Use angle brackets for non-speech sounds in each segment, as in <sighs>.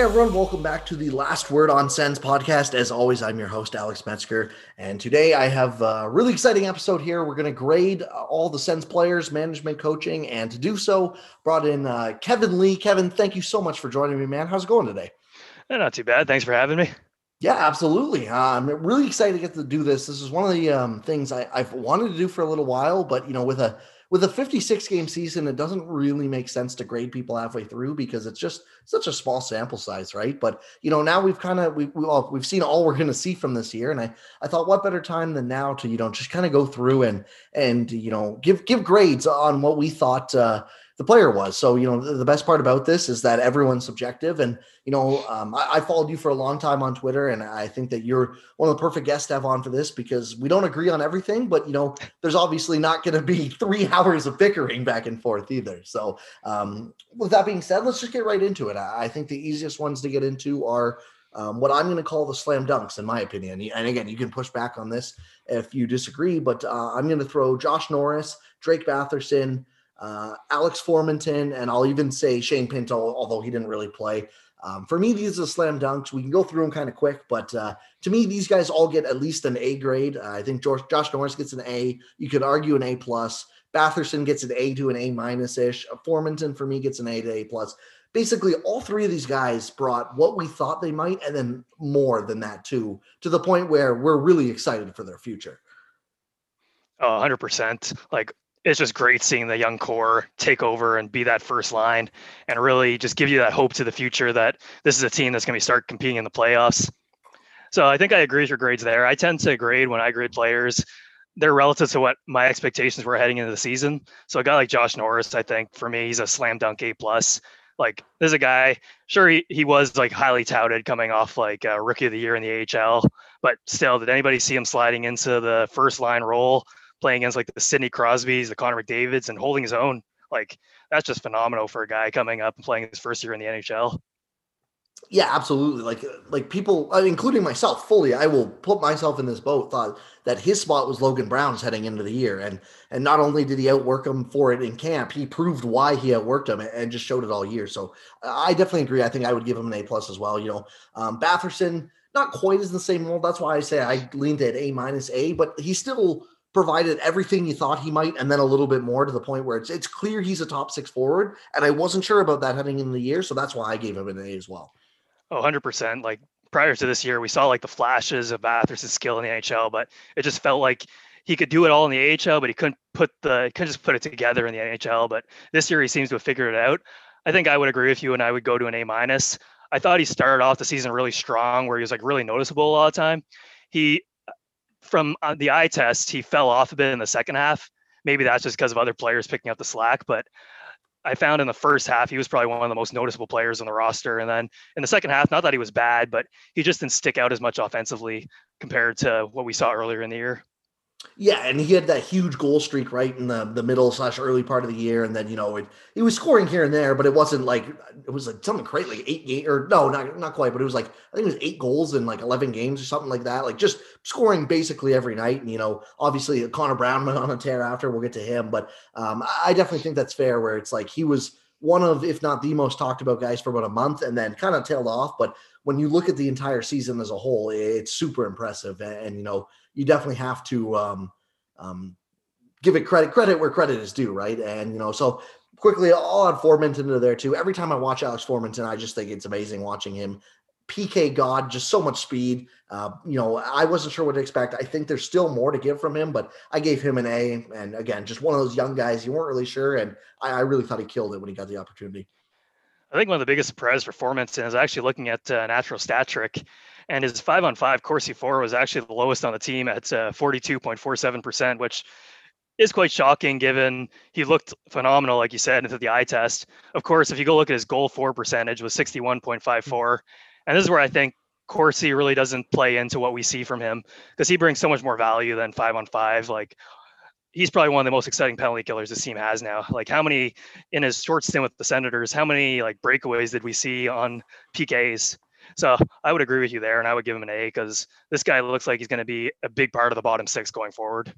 Hey everyone, welcome back to the Last Word on Sens podcast. As always, I'm your host, Alex Metzger. And today I have a really exciting episode here. We're going to grade all the Sens players, management, coaching. And to do so, brought in uh, Kevin Lee. Kevin, thank you so much for joining me, man. How's it going today? Not too bad. Thanks for having me. Yeah, absolutely. Uh, I'm really excited to get to do this. This is one of the um, things I, I've wanted to do for a little while, but you know, with a with a 56 game season, it doesn't really make sense to grade people halfway through because it's just such a small sample size, right? But you know, now we've kind of we, we all we've seen all we're going to see from this year, and I I thought what better time than now to you know just kind of go through and and you know give give grades on what we thought uh, the player was. So, you know, the, the, best part about this is that everyone's subjective. And, you know, um, I, I, followed you for a long time on Twitter, and I think that you're one of the perfect guests to have on for this because we don't agree on everything, but, you know, there's obviously not going to be <laughs> three hours of bickering back and forth either. So, um, with that being said, let's just get right into it. I, I think the easiest ones to get into are. Um, what I'm going to call the slam dunks, in my opinion. And again, you can push back on this if you disagree, but uh, I'm going to throw Josh Norris, Drake Batherson, uh, Alex Formenton, and I'll even say Shane Pinto, although he didn't really play. Um, for me, these are slam dunks. We can go through them kind of quick, but uh, to me, these guys all get at least an A grade. Uh, I think George, Josh Norris gets an A. You could argue an A plus. Batherson gets an A to an A minus ish. Formenton for me gets an A to A plus. Basically, all three of these guys brought what we thought they might, and then more than that too, to the point where we're really excited for their future. Oh, 100%. Like it's just great seeing the young core take over and be that first line and really just give you that hope to the future that this is a team that's going to start competing in the playoffs. So I think I agree with your grades there. I tend to grade when I grade players, they're relative to what my expectations were heading into the season. So a guy like Josh Norris, I think for me, he's a slam dunk A plus. Like there's a guy, sure he, he was like highly touted coming off like rookie of the year in the AHL, but still, did anybody see him sliding into the first line role playing against like the Sidney Crosbys, the Connor McDavid's, and holding his own. Like that's just phenomenal for a guy coming up and playing his first year in the NHL. Yeah, absolutely. Like like people, including myself, fully, I will put myself in this boat. Thought that his spot was Logan Brown's heading into the year, and and not only did he outwork him for it in camp, he proved why he outworked him and just showed it all year. So I definitely agree. I think I would give him an A plus as well. You know, um, Batherson not quite as the same role. That's why I say I leaned at A minus A, but he still provided everything you thought he might, and then a little bit more to the point where it's it's clear he's a top six forward. And I wasn't sure about that heading into the year, so that's why I gave him an A as well. Oh, 100%. Like prior to this year, we saw like the flashes of Batherson's skill in the NHL, but it just felt like he could do it all in the AHL, but he couldn't put the couldn't just put it together in the NHL. But this year he seems to have figured it out. I think I would agree with you, and I would go to an A minus. I thought he started off the season really strong, where he was like really noticeable a lot of time. He from uh, the eye test, he fell off a bit in the second half. Maybe that's just because of other players picking up the slack, but I found in the first half he was probably one of the most noticeable players on the roster. And then in the second half, not that he was bad, but he just didn't stick out as much offensively compared to what we saw earlier in the year. Yeah, and he had that huge goal streak right in the, the middle slash early part of the year, and then you know it, he was scoring here and there, but it wasn't like it was like something crazy, like eight game or no, not not quite, but it was like I think it was eight goals in like eleven games or something like that, like just scoring basically every night. And you know, obviously Connor Brown <laughs> went on a tear after. We'll get to him, but um, I definitely think that's fair. Where it's like he was one of, if not the most talked about guys for about a month, and then kind of tailed off. But when you look at the entire season as a whole, it's super impressive, and, and you know you definitely have to um, um, give it credit credit where credit is due, right? And you know, so quickly, I'll add Formenton into there too. Every time I watch Alex Formenton, I just think it's amazing watching him. PK God, just so much speed. Uh, you know, I wasn't sure what to expect. I think there's still more to give from him, but I gave him an A. And again, just one of those young guys you weren't really sure, and I, I really thought he killed it when he got the opportunity. I think one of the biggest surprise performances is actually looking at uh, natural stat trick and his five on five Corsi for was actually the lowest on the team at uh, 42.47%, which is quite shocking given he looked phenomenal, like you said, into the eye test. Of course, if you go look at his goal for percentage was 61.54. And this is where I think Corsi really doesn't play into what we see from him because he brings so much more value than five on five. Like he's probably one of the most exciting penalty killers this team has now. Like how many in his short stint with the Senators, how many like breakaways did we see on PKs? So I would agree with you there, and I would give him an A because this guy looks like he's going to be a big part of the bottom six going forward.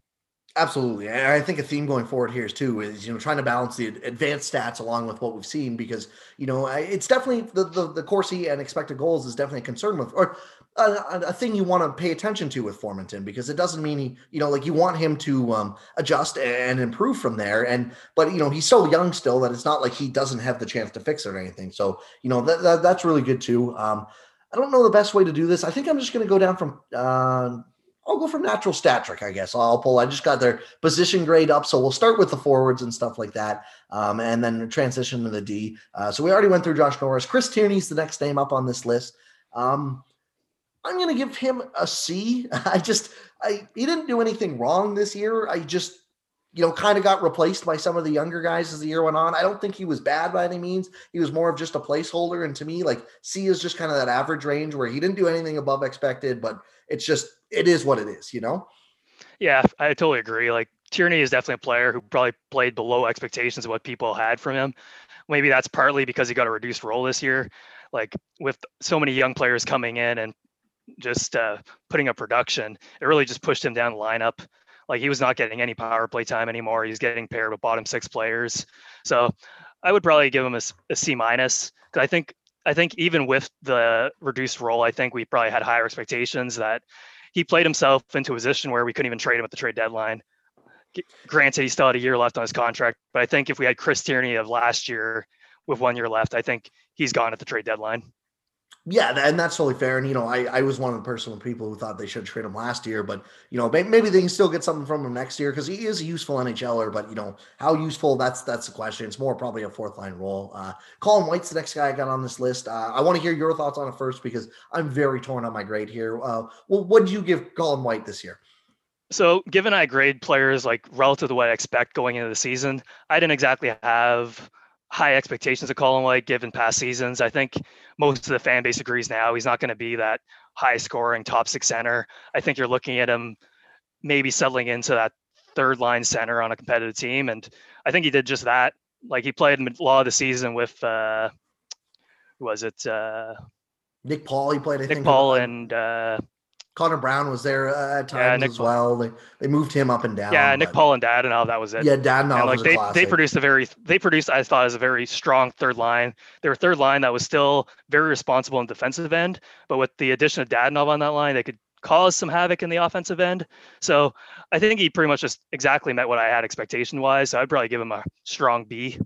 Absolutely. And I think a theme going forward here is too is you know trying to balance the advanced stats along with what we've seen because you know it's definitely the the, the Corsi and expected goals is definitely a concern with or a, a thing you want to pay attention to with Formenton because it doesn't mean he you know like you want him to um, adjust and improve from there and but you know he's so young still that it's not like he doesn't have the chance to fix it or anything so you know that, that that's really good too. Um, I don't know the best way to do this. I think I'm just going to go down from uh, I'll go from natural stat trick, I guess. I'll pull. I just got their position grade up, so we'll start with the forwards and stuff like that, um, and then transition to the D. Uh, so we already went through Josh Norris. Chris Tierney's the next name up on this list. Um, I'm going to give him a C. <laughs> I just, I he didn't do anything wrong this year. I just, you know, kind of got replaced by some of the younger guys as the year went on. I don't think he was bad by any means. He was more of just a placeholder, and to me, like C is just kind of that average range where he didn't do anything above expected, but it's just it is what it is, you know? Yeah, I totally agree. Like Tierney is definitely a player who probably played below expectations of what people had from him. Maybe that's partly because he got a reduced role this year. Like with so many young players coming in and just uh, putting up production, it really just pushed him down the lineup. Like he was not getting any power play time anymore. He's getting paired with bottom six players. So I would probably give him a, a C minus because I think I think even with the reduced role, I think we probably had higher expectations that he played himself into a position where we couldn't even trade him at the trade deadline. Granted, he still had a year left on his contract, but I think if we had Chris Tierney of last year with one year left, I think he's gone at the trade deadline. Yeah, and that's totally fair. And you know, I, I was one of the personal people who thought they should trade him last year, but you know, maybe they can still get something from him next year because he is a useful NHLer. But you know, how useful? That's that's the question. It's more probably a fourth line role. Uh, Colin White's the next guy I got on this list. Uh, I want to hear your thoughts on it first because I'm very torn on my grade here. Uh, well, what did you give Colin White this year? So, given I grade players like relative to what I expect going into the season, I didn't exactly have high expectations of Colin White given past seasons. I think most of the fan base agrees now he's not going to be that high scoring top six center. I think you're looking at him maybe settling into that third line center on a competitive team. And I think he did just that. Like he played a lot of the season with, uh, was it? Uh, Nick Paul, he played, I Nick think. Paul and uh, Connor Brown was there uh, at times yeah, as well. They they moved him up and down. Yeah, Nick Paul and Dadonov, that was it. Yeah, Dadonov. like they they produced a very they produced I thought as a very strong third line. They were third line that was still very responsible in defensive end, but with the addition of Dadonov on that line, they could cause some havoc in the offensive end. So I think he pretty much just exactly met what I had expectation wise. So I'd probably give him a strong B.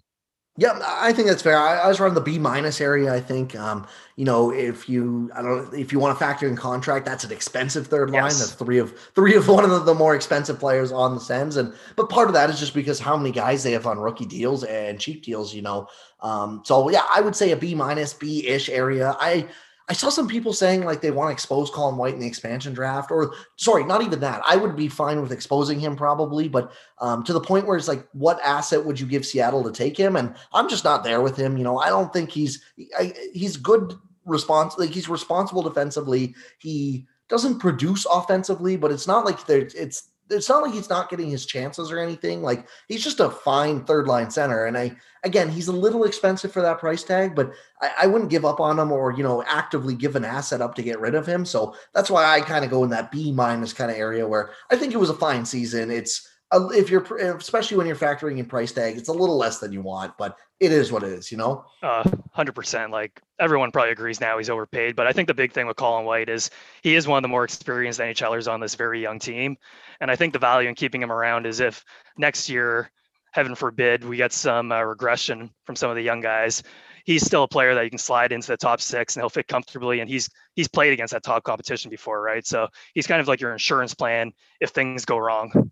Yeah, I think that's fair. I, I was around the B minus area. I think, um, you know, if you, I don't if you want to factor in contract, that's an expensive third line. Yes. That's three of three of <laughs> one of the, more expensive players on the Sens, and but part of that is just because how many guys they have on rookie deals and cheap deals. You know, um, so yeah, I would say a B minus, B ish area. I I saw some people saying like they want to expose Colin White in the expansion draft, or sorry, not even that. I would be fine with exposing him probably, but um, to the point where it's like, what asset would you give Seattle to take him? And I'm just not there with him. You know, I don't think he's I, he's good response. Like he's responsible defensively. He doesn't produce offensively, but it's not like there. It's it's not like he's not getting his chances or anything. Like he's just a fine third line center. And I, again, he's a little expensive for that price tag, but I, I, wouldn't give up on him or, you know, actively give an asset up to get rid of him. So that's why I kind of go in that B minus kind of area where I think it was a fine season. It's, if you're, especially when you're factoring in price tag, it's a little less than you want, but it is what it is, you know? Uh, 100%. Like everyone probably agrees now he's overpaid. But I think the big thing with Colin White is he is one of the more experienced NHLers on this very young team. And I think the value in keeping him around is if next year, heaven forbid, we get some uh, regression from some of the young guys, he's still a player that you can slide into the top six and he'll fit comfortably. And he's he's played against that top competition before, right? So he's kind of like your insurance plan if things go wrong.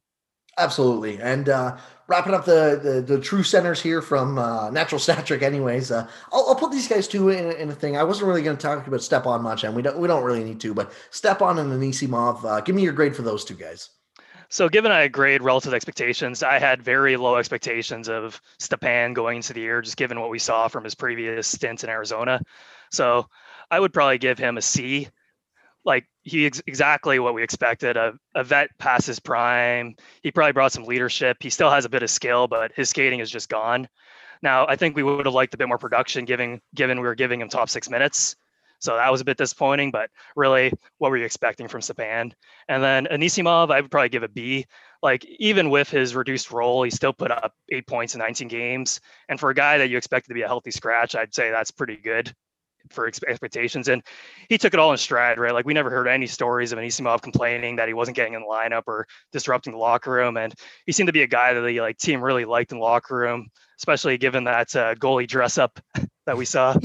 Absolutely. And uh, wrapping up the, the, the true centers here from uh, Natural Stat Trick, anyways. Uh, I'll, I'll, put these guys too in, in a thing. I wasn't really going to talk about Stepan much, and we don't we don't really need to. But Stepan and Anisimov, uh, give me your grade for those two guys. So, given I grade relative expectations, I had very low expectations of Stepan going into the year, just given what we saw from his previous stints in Arizona. So, I would probably give him a C like he ex- exactly what we expected. A, a vet past his prime. He probably brought some leadership. He still has a bit of skill, but his skating is just gone. Now, I think we would have liked a bit more production, given given we were giving him top six minutes. So that was a bit disappointing, but really, what were you expecting from Stepan? And then Anisimov, I would probably give a B. Like, even with his reduced role, he still put up eight points in 19 games. And for a guy that you expected to be a healthy scratch, I'd say that's pretty good for expectations. And he took it all in stride, right? Like we never heard any stories of Anisimov complaining that he wasn't getting in the lineup or disrupting the locker room. And he seemed to be a guy that the like team really liked in the locker room, especially given that uh, goalie dress up <laughs> that we saw.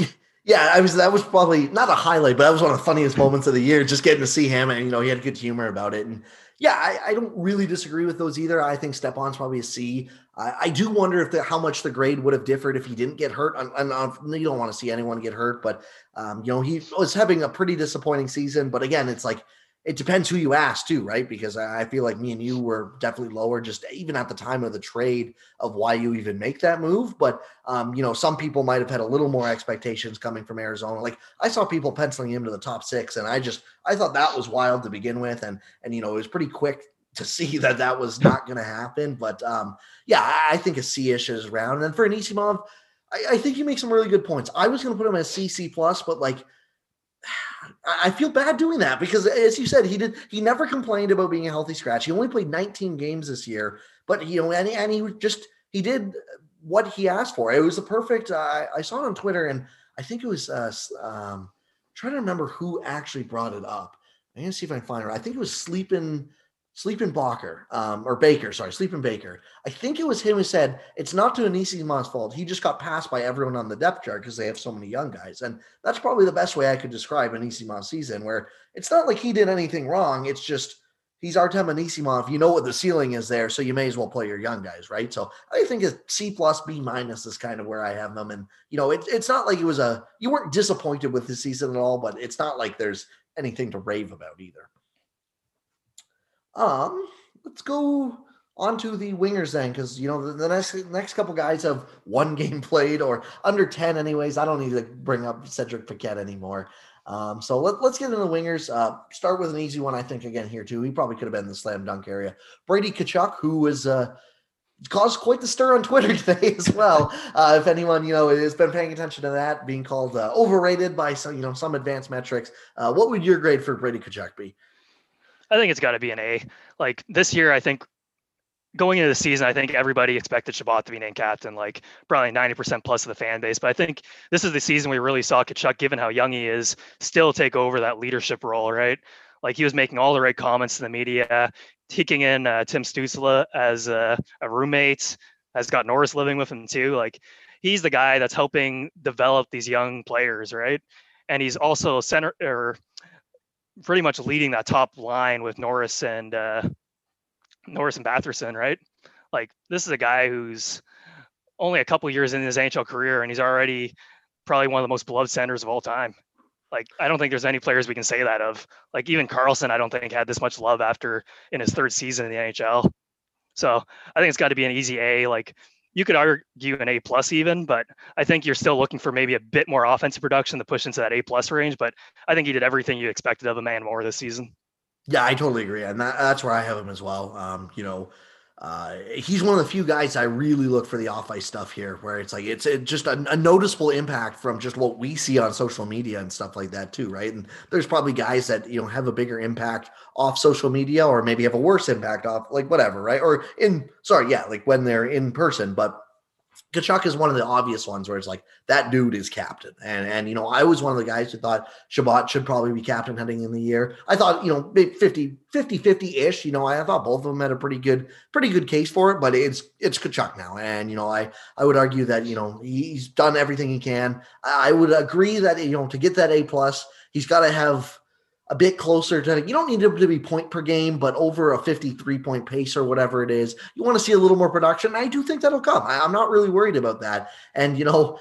Yeah, I was. That was probably not a highlight, but that was one of the funniest moments of the year. Just getting to see him, and you know, he had good humor about it. And yeah, I, I don't really disagree with those either. I think Stepan's probably a C. I, I do wonder if the, how much the grade would have differed if he didn't get hurt. And, uh, you don't want to see anyone get hurt, but um, you know, he was having a pretty disappointing season. But again, it's like it depends who you ask too, right? Because I feel like me and you were definitely lower, just even at the time of the trade of why you even make that move. But um, you know, some people might have had a little more expectations coming from Arizona. Like I saw people penciling him to the top six, and I just I thought that was wild to begin with, and and you know it was pretty quick to see <laughs> that that was not going to happen. But um, yeah, I think a C-ish is around. And for Anisimov, I, I think you make some really good points. I was going to put him as C C plus, but like <sighs> I feel bad doing that because, as you said, he did. He never complained about being a healthy scratch. He only played 19 games this year, but you know, and, and he just he did what he asked for. It was the perfect. Uh, I saw it on Twitter, and I think it was uh, um, trying to remember who actually brought it up. I'm gonna see if I can find her. I think it was sleeping Sleeping Baker, um, or Baker, sorry, Sleeping Baker. I think it was him who said it's not to Anisimov's fault. He just got passed by everyone on the depth chart because they have so many young guys. And that's probably the best way I could describe Anisimov's season, where it's not like he did anything wrong. It's just he's Artem Anisimov. You know what the ceiling is there, so you may as well play your young guys, right? So I think a C plus B minus is kind of where I have them. And you know, it, it's not like it was a you weren't disappointed with the season at all, but it's not like there's anything to rave about either. Um, let's go on to the wingers then, because you know the, the, next next couple guys have one <laughs> game played or under ten, anyways. I don't need to bring up Cedric Paquette anymore. Um, so let, us get into the wingers. Uh, start with an easy one, I think. Again, here too, he probably could have been in the slam dunk area. Brady Tkachuk, who was uh, caused quite the stir on <laughs> Twitter today as well. Uh, if anyone you know has been paying attention to that, being called uh, overrated by some you know some advanced metrics. Uh, what would your grade for Brady Tkachuk be? I think it's got to be an A. Like this year, I think going into the season, I think everybody expected Chabot to be named captain, like probably 90% plus of the fan base. But I think this is the season we really saw Tkachuk, given how young he is, still take over that leadership role, right? Like he was making all the right comments to the media, taking in uh, Tim Stützle as a, a roommate, has got Norris living with him too. Like he's the guy that's helping develop these young players, right? And he's also center or pretty much leading that top line with Norris and uh, Norris and Batherson, right? Like this is a guy who's only a couple years in his NHL career, and he's already probably one of the most beloved Senators of all time. Like I don't think there's any players we can say that of. Like even Karlsson, I don't think had this much love after in his third season in the NHL. So I think it's got to be an easy A. Like you could argue an A plus even, but I think you're still looking for maybe a bit more offensive production to push into that A plus range. But I think he did everything you expected of a man more this season. Yeah, I totally agree, and that, that's where I have him as well. Um, you know, uh, he's one of the few guys I really look for the off ice stuff here, where it's like it's it just a, a, noticeable impact from just what we see on social media and stuff like that too, right? And there's probably guys that you know have a bigger impact off social media, or maybe have a worse impact off like whatever, right? Or in sorry, yeah, like when they're in person, but Tkachuk is one of the obvious ones where it's like that dude is captain. And and you know, I was one of the guys who thought Chabot should probably be captain heading in the year. I thought, you know, 50 50 50-ish, you know, I thought both of them had a pretty good pretty good case for it, but it's it's Tkachuk now. And you know, I I would argue that, you know, he's done everything he can. I would agree that you know, to get that A plus, he's got to have a bit closer to you don't need him to be point per game, but over a 53 point pace or whatever it is. You want to see a little more production. I do think that'll come. I, am not really worried about that. And you know,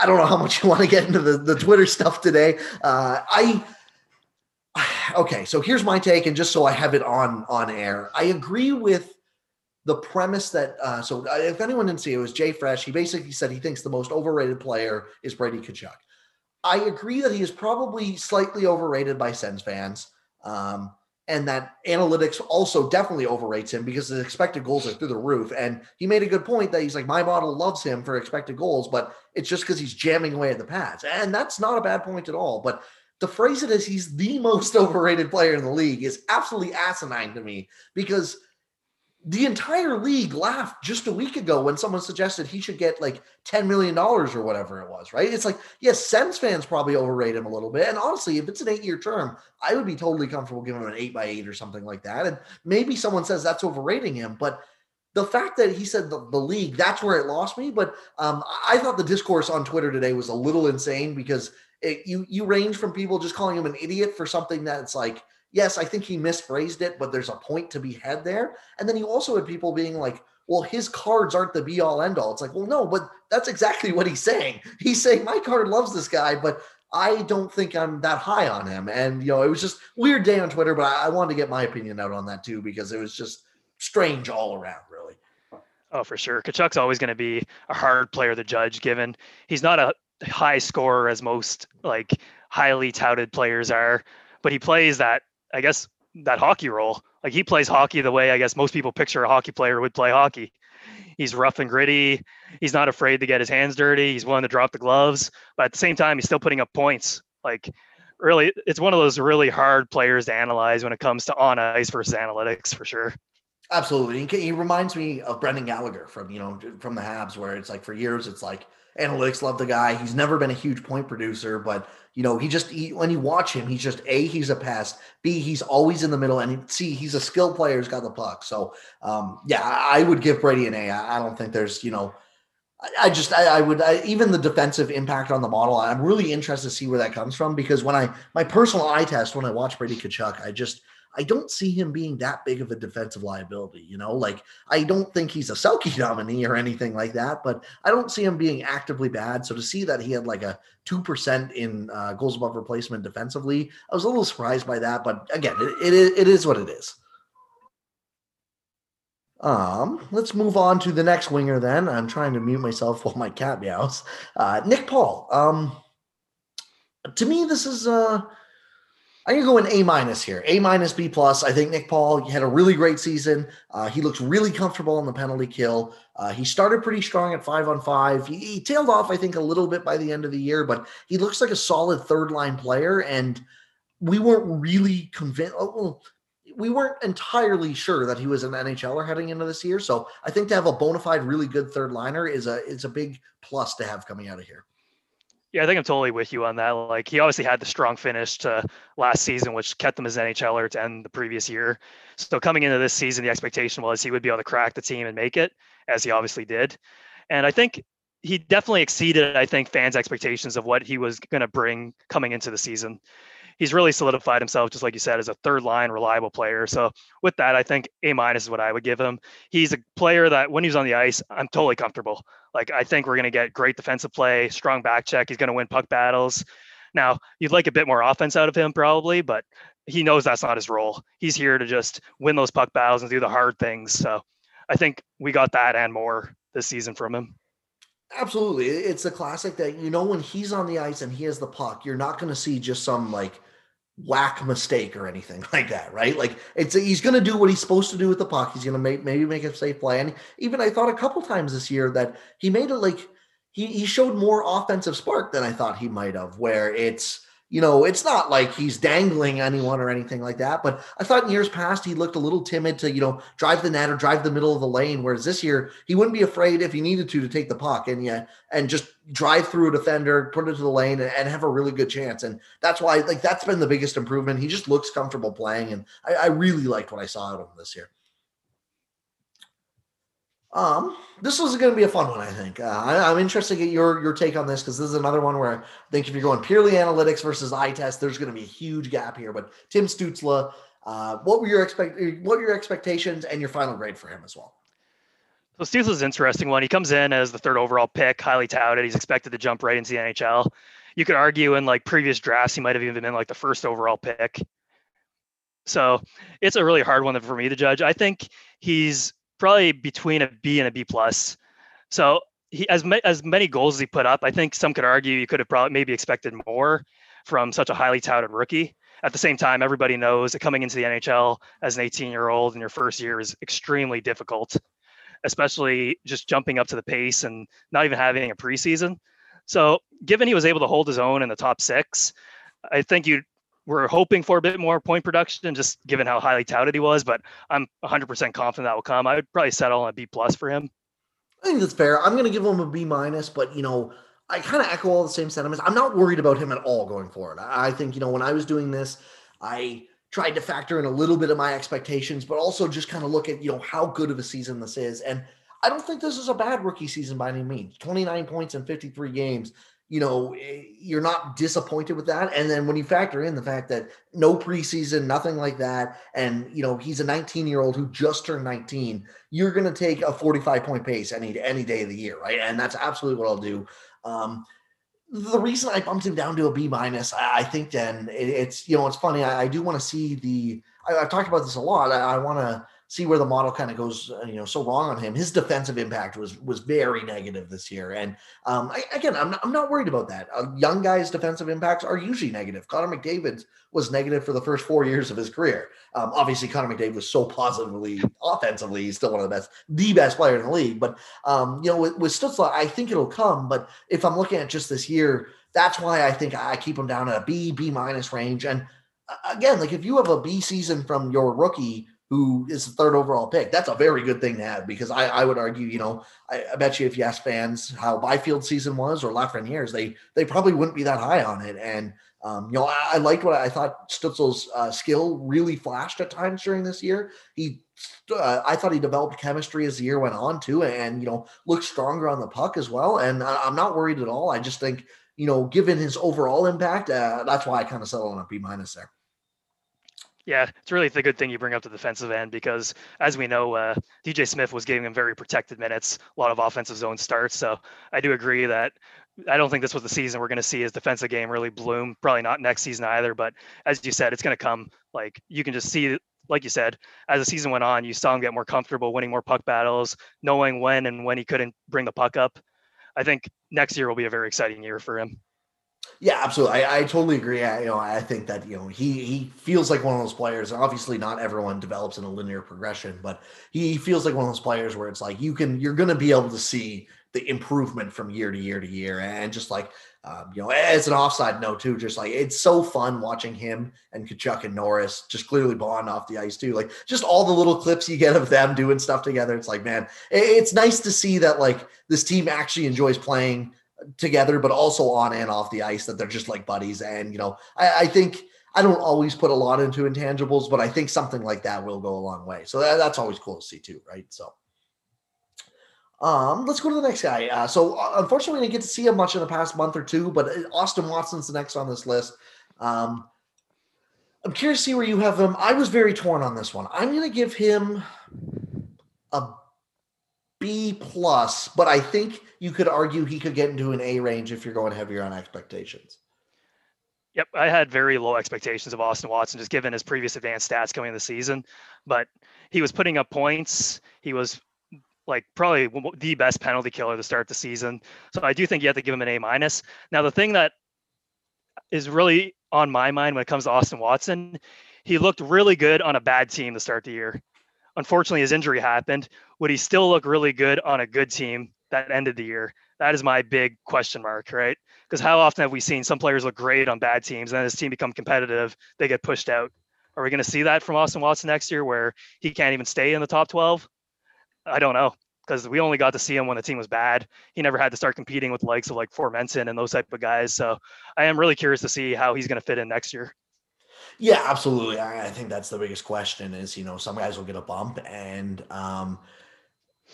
I don't know how much you want to get into the, the Twitter stuff today. Uh, I okay, so here's my take, and just so I have it on on air, I agree with the premise that uh, so uh, if anyone didn't see it, it was JFresh. He basically said he thinks the most overrated player is Brady Tkachuk. I agree that he is probably slightly overrated by Sens fans. Um, and that analytics also definitely overrates him because his expected goals are through the roof. And he made a good point that he's like, my model loves him for expected goals, but it's just because he's jamming away at the pads. And that's not a bad point at all. But to phrase it as he's the most <laughs> overrated player in the league is absolutely asinine to me because the entire league laughed just a week ago when someone suggested he should get like $10 million or whatever it was, right? It's like, yes, Sens fans probably overrate him a little bit. And honestly, if it's an eight year term, I would be totally comfortable giving him an eight by eight or something like that. And maybe someone says that's overrating him, but the fact that he said the, the league, that's where it lost me. But um, I thought the discourse on Twitter today was a little insane because it, you you range from people just calling him an idiot for something that's like yes, I think he misphrased it, but there's a point to be had there. And then you also had people being like, well, his cards aren't the be all end all. It's like, well, no, but that's exactly what he's saying. He's saying my card loves this guy, but I don't think I'm that high on him. And you know, it was just weird day on Twitter, but I, I wanted to get my opinion out on that too because it was just strange all around, really. Oh, for sure. Tkachuk's always going to be a hard player to judge, given he's not a high scorer as most like highly touted players are, but he plays that I guess that hockey role. Like he plays hockey the way I guess most people picture a hockey player would play hockey. He's rough and gritty. He's not afraid to get his hands dirty. He's willing to drop the gloves, but at the same time, he's still putting up points. Like really, it's one of those really hard players to analyze when it comes to on ice versus analytics for sure. Absolutely. He reminds me of Brendan Gallagher from, you know, from the Habs, where it's like for years, it's like analytics love the guy. He's never been a huge point producer, but you know, he just he, when you watch him, he's just a he's a pass. B he's always in the middle, and C he's a skill player who's got the puck. So um, yeah, I would give Brady an A. I don't think there's you know. I, just I, I would I, even the defensive impact on the model. I'm really interested to see where that comes from because when I my personal eye test when I watch Brady Tkachuk, I just I don't see him being that big of a defensive liability. You know, like I don't think he's a Selke <laughs> nominee or anything like that, but I don't see him being actively bad. So to see that he had like a 2% in uh, goals above replacement defensively, I was a little surprised by that. But again, it, it, it is what it is. Um, let's move on to the next winger then. I'm trying to mute myself while my cat meows. Uh, Nick Paul. Um, to me, this is uh I'm gonna go an A minus here. A minus B plus. I think Nick Paul had a really great season. Uh, he looks really comfortable on the penalty kill. Uh, he started pretty strong at five on five. He, he, tailed off, I think, a little bit by the end of the year, but he looks like a solid third line player. And we weren't really convinced. Oh, well, we weren't entirely sure that he was an NHLer heading into this year. So I think to have a bona fide, really good third liner is a is a big plus to have coming out of here. Yeah, I think I'm totally with you on that. Like he obviously had the strong finish to last season, which kept him as NHLer to end the previous year. So coming into this season, the expectation was he would be able to crack the team and make it, as he obviously did. And I think he definitely exceeded, I think, fans' expectations of what he was going to bring coming into the season he's really solidified himself, just like you said, as a third line reliable player. So with that, I think A minus is what I would give him. He's a player that when he's on the ice, I'm totally comfortable. Like I think we're to get great defensive play, strong back check. He's to win puck battles. Now you'd like a bit more offense out of him probably, but he knows that's not his role. He's here to just win those puck battles and do the hard things. So I think we got that and more this season from him. Absolutely. It's a classic that, you know, when he's on the ice and he has the puck, you're not going to see just some like whack mistake or anything <laughs> like that, right? Like it's he's going to do what he's supposed to do with the puck. He's going to make maybe make a safe play. And even I thought a couple times this year that he made it like he he showed more offensive spark than I thought he might have, where it's you know, it's not like he's dangling anyone or anything like that. But I thought in years past he looked a little timid to, you know, drive the net or drive the middle of the lane. Whereas this year he wouldn't be afraid if he needed to to take the puck and yeah, and just drive through a defender, put it to the lane, and, and have a really good chance. And that's why, like, that's been the biggest improvement. He just looks comfortable playing, and I, I really liked what I saw out of him this year. Um, this was going to be a fun one, I think. Uh, I, am interested to get your your take on this because this is another one where I think if you're going purely analytics versus eye test, there's going to be a huge gap here. But Tim Stützle, uh, what were your expect what were your expectations and your final grade for him as well? So Stützle's an interesting one. He comes in as the third overall pick, highly touted. He's expected to jump right into the NHL. You could argue in like previous drafts, he might have even been like the first overall pick. So it's a really hard one for me to judge. I think he's probably between a B and a B plus. So he as ma- as many goals as he put up, I think some could argue you could have probably maybe expected more from such a highly touted rookie. At the same time, everybody knows that coming into the NHL as an 18 year old in your first year is extremely difficult, especially just jumping up to the pace and not even having a preseason. So, given he was able to hold his own in the top six, I think you were hoping for a bit more point production, just given how highly touted he was. But I'm 100% confident that will come. I would probably settle on a B plus for him. I think that's fair. I'm going to give him a B minus, but you know, I kind of echo all the same sentiments. I'm not worried about him at all going forward. I think you know when I was doing this, I tried to factor in a little bit of my expectations, but also just kind of look at you know how good of a season this is. And I don't think this is a bad rookie season by any means. 29 points in 53 games you know, eh, you're not disappointed with that. And then when you factor in the fact that no preseason, nothing like that, and you know, he's a 19 year old who just turned 19, you're going to take a 45 point pace any any day of the year, right? And that's absolutely what I'll do. Um, the reason I bumped him down to a B minus, I, I, think then it, it's you know it's funny. I, I do want to see the. I, have talked about this a lot. I, I want to see where the model kind of goes, uh, you know, so wrong on him. His defensive impact was was very negative this year, and um, I, again, I'm not, I'm not worried about that. Uh, young guys' defensive impacts are usually negative. Connor McDavid was negative for the first four years of his career. Um, obviously, Connor McDavid was so positively offensively, he's still one of the best, the best player in the league. But um, you know, with, with Stützle, I think it'll come. But if I'm looking at just this year, that's why I think I keep him down at a B, B minus range. And uh, again, like if you have a B season from your rookie who is the third overall pick. That's a very good thing to have because I, I would argue, you know, I, I, bet you if you ask fans how Byfield season was or Lafreniere's, they they probably wouldn't be that high on it. And um, you know, I, I, liked what I thought Stützle's uh, skill really flashed at times during this year. He, uh, I thought he developed chemistry as the year went on too, and you know, looked stronger on the puck as well. And I, am not worried at all. I just think, you know, given his overall impact, uh, that's why I kind of settled on a B minus there. Yeah, it's really the good thing you bring up the defensive end because, as we know, uh, DJ Smith was giving him very protected minutes, a lot of offensive zone starts. So I do agree that I don't think this was the season we're going to see his defensive game really bloom. Probably not next season either. But as you said, it's going to come. Like you can just see, like you said, as the season went on, you saw him get more comfortable, winning more puck battles, knowing when and when he couldn't bring the puck up. I think next year will be a very exciting year for him. Yeah, absolutely. I, I totally agree. I, you know, I think that you know he he feels like one of those players. Obviously, not everyone develops in a linear progression, but he feels like one of those players where it's like you can you're going to be able to see the improvement from year to year to year, and just like um, you know, as an offside note too, just like it's so fun watching him and Tkachuk and Norris just clearly bond off the ice too. Like just all the little clips you get of them doing stuff together. It's like, man, it's nice to see that like this team actually enjoys playing together, but also on and off the ice that they're just like buddies. And, you know, I, I, think I don't always put a lot into intangibles, but I think something like that will go a long way. So that, that's always cool to see too, right? So. Um, let's go to the next guy. Uh, so uh, unfortunately, we didn't get to see him much in the past month or two, but uh, Austin Watson's the next on this list. Um, I'm curious to see where you have him. I was very torn on this one. I'm going to give him a B plus, but I think you could argue he could get into an A range if you're going heavier on expectations. Yep, I had very low expectations of Austin Watson just given his previous advanced stats coming into the season, but he was putting up points. He was like probably the best penalty killer to start the season. So I do think you have to give him an A minus. Now the thing that is really on my mind when it comes to Austin Watson, he looked really good on a bad team to start the year. Unfortunately, his injury happened. Would he still look really good on a good team that ended the year? That is my big question mark, right? Because how often have we seen some players look great on bad teams and then his team become competitive, they get pushed out? Are we going to see that from Austin Watson next year where he can't even stay in the top 12? I don't know because we only got to see him when the team was bad. He never had to start competing with likes of like Formenton and those type of guys. So I am really curious to see how he's going to fit in next year. Yeah, absolutely. I, I, think that's the biggest question is, you know, some guys will get a bump and um,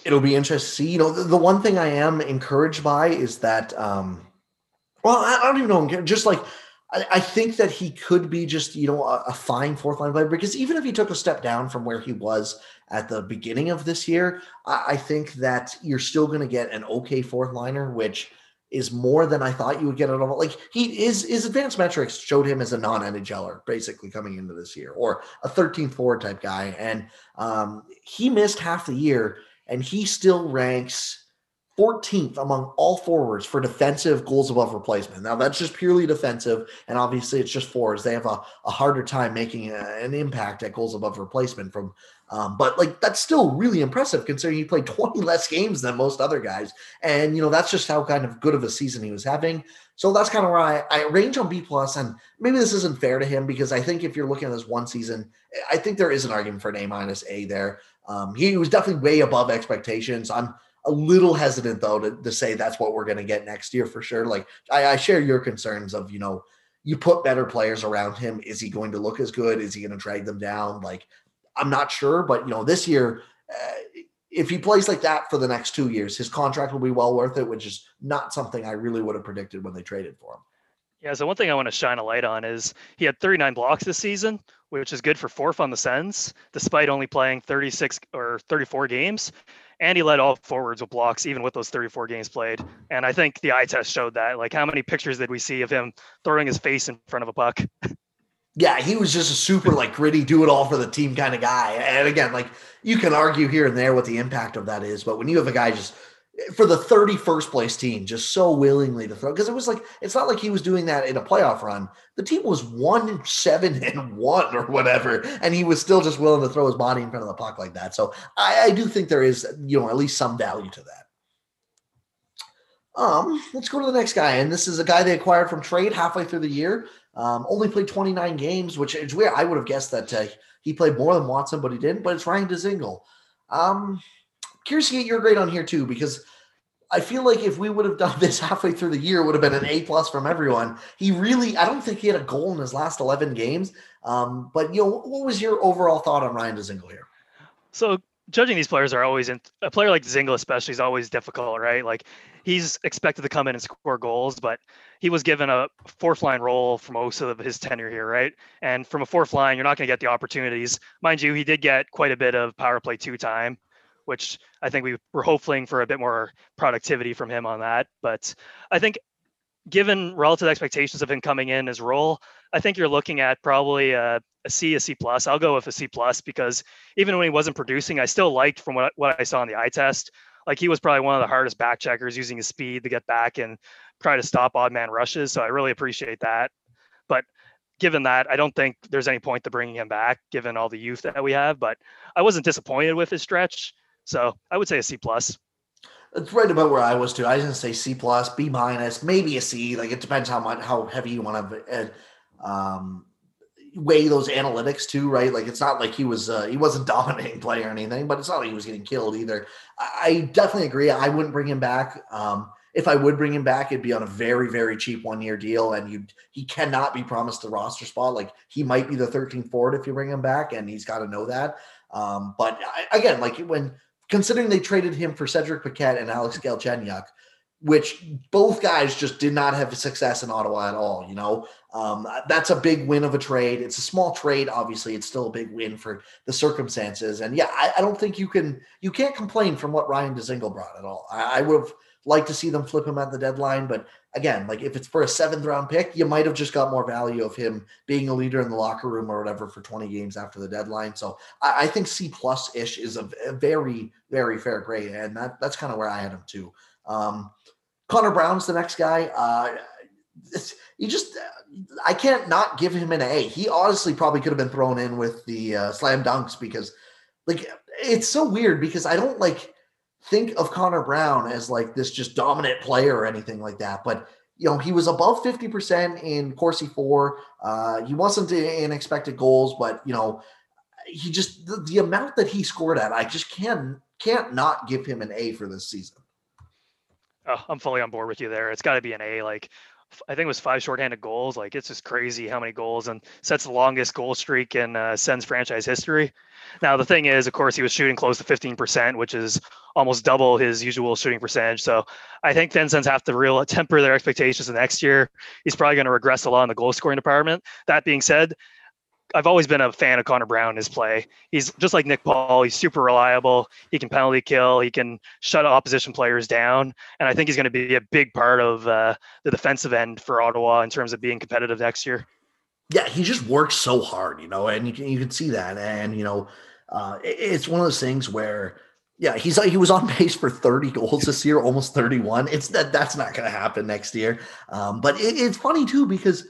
it'll be interesting to see. You know, the, the, one thing I am encouraged by is that, um, well, I, I don't even know, just like, I, I, think that he could be just, you know, a, a fine fourth line player because even if he took a step down from where he was at the beginning of this year, I, I think that you're still going to get an okay fourth liner, which – is more than I thought you would get out of like he is his advanced metrics showed him as a non-NHLer basically coming into this year or a 13th forward type guy. And um, he missed half the year and he still ranks 14th among all forwards for defensive goals above replacement. Now that's just purely defensive, and obviously it's just forwards. They have a, a harder time making a, an impact at goals above replacement from Um, but like that's still really impressive considering he played <laughs> 20 less games than most other guys. And you know, that's just how kind of good of a season he was having. So that's kind of where I, I range on B plus. And maybe this isn't fair to him because I think if you're looking at this one season, I think there is an argument for an A minus A there. Um, he was definitely way above expectations. I'm a little hesitant though to, to say that's what we're going to get next year for sure. Like I, I share your concerns of, you know, you put better players around him. Is he going to look as good? Is he going to drag them down? Like, I'm not sure, but you know, this year, uh, if he plays like that for the next two years, his contract will be well worth it, which is not something I really would have predicted when they traded for him. Yeah, so one thing I want to shine a light on is he had 39 blocks this season, which is good for fourth on the Sens, despite only playing 36 or 34 games and he led all forwards with blocks, even with those 34 games played. And I think the eye test showed that. Like, how many pictures did we see of him throwing his face in front of a puck? <laughs> Yeah, he was just a super like gritty, do it all for the team kind of guy. And again, like you can argue here and there what the impact of that is, but when you have a guy just for the 31st place team just so willingly to throw because it was like it's not like he was doing that in a playoff run. The team was one seven <laughs> and one or whatever and he was still just willing to throw his body in front of the puck like that. So i, I do think there is you know at least some value to that. Um let's go to the next guy and this is a guy they acquired from trade halfway through the year. Um only played 29 games which is weird i would have guessed that uh, he played more than watson but he didn't but it's ryan dzingel um curious to get your grade on here too, because I feel like if we would have done <laughs> this halfway through the year, it would have been an A plus from everyone. He really, I don't think he had a goal in his last 11 games. Um, but you know, what was your overall thought on Ryan Dzingel here? So judging these players are always in, a player like Dzingel especially is always difficult, right? Like he's expected to come in and score goals, but he was given a fourth line role for most of his tenure here, right? And from a fourth line, you're not going to get the opportunities. Mind you, he did get quite a bit of power play two time which I think we were hoping for a bit more productivity from him on that. But I think given relative expectations of him coming in his role, I think you're looking at probably a, a C, a C plus. I'll go with a C plus because even when he wasn't producing, I still liked from what, what I saw in the eye test. Like he was probably one of the hardest back checkers using his speed to get back and try to stop odd man rushes. So I really appreciate that. But given that, I don't think there's any point to bringing him back, given all the youth that we have. But I wasn't disappointed with his stretch. So I would say a C plus. It's right about where I was too. I gonna say C plus, B minus, maybe a C. Like it depends how much how heavy you want to uh, um, weigh those analytics too, right? Like it's not like he was uh, he wasn't <laughs> dominating play or anything, but it's not like he was getting killed either. I, I definitely agree. I wouldn't bring him back. Um, if I would bring him back, it'd be on a very, very cheap one year deal, and you he cannot be promised a roster spot. Like he might be the 13th forward if you bring him back, and he's got to know that. Um, but I, again, like when considering they traded him for Cedric Paquette and Alex Galchenyuk, which both guys just did not have success in Ottawa at all. You know, um, that's a big win of a trade. It's a small trade, obviously. It's still a big win for the circumstances. And yeah, I, I don't think you can you can't complain from what Ryan Dzingel brought at all. I, I would have liked to see them flip him at the deadline, but again, like if it's for a seventh round pick, you might have just got more value of him being a leader in the locker room or whatever for 20 games after the deadline. So I, I think C plus ish is a, a, very, very fair grade. And that, that's kind of where I had him too. Um, Connor Brown's the next guy. Uh, he just, I can't not give him an A. He honestly probably could have been thrown in with the uh, slam dunks because like, it's so weird because I don't like, think of Connor Brown as like this just dominant player or anything like that. But you know, he was above 50% in Corsi for. Uh, he wasn't in expected goals, but you know, he just the, the, amount that he scored at, I just can can't not give him an A for this season. Oh, I'm fully on board with you there. It's got to be an A. Like I think it was five shorthanded goals. Like it's just crazy how many goals and sets the longest goal streak in uh, Sens franchise history. Now the thing is, of course, he was shooting close to 15%, which is almost double his usual shooting percentage. So I think Sens have to real temper their expectations the next year. He's probably going to regress a lot in the goal scoring department. That being said, I've always been a fan of Connor Brown his play. He's just like Nick Paul. He's super reliable. He can penalty kill. He can shut opposition players down. And I think he's going to be a big part of uh, the defensive end for Ottawa in terms of being competitive next year. Yeah, he just works so hard, you know, and you can you can see that. And you know, uh, it, it's one of those things where, yeah, he's he was on <laughs> pace for 30 goals this year, almost 31. It's that that's not going to happen next year. Um, but it, it's funny too because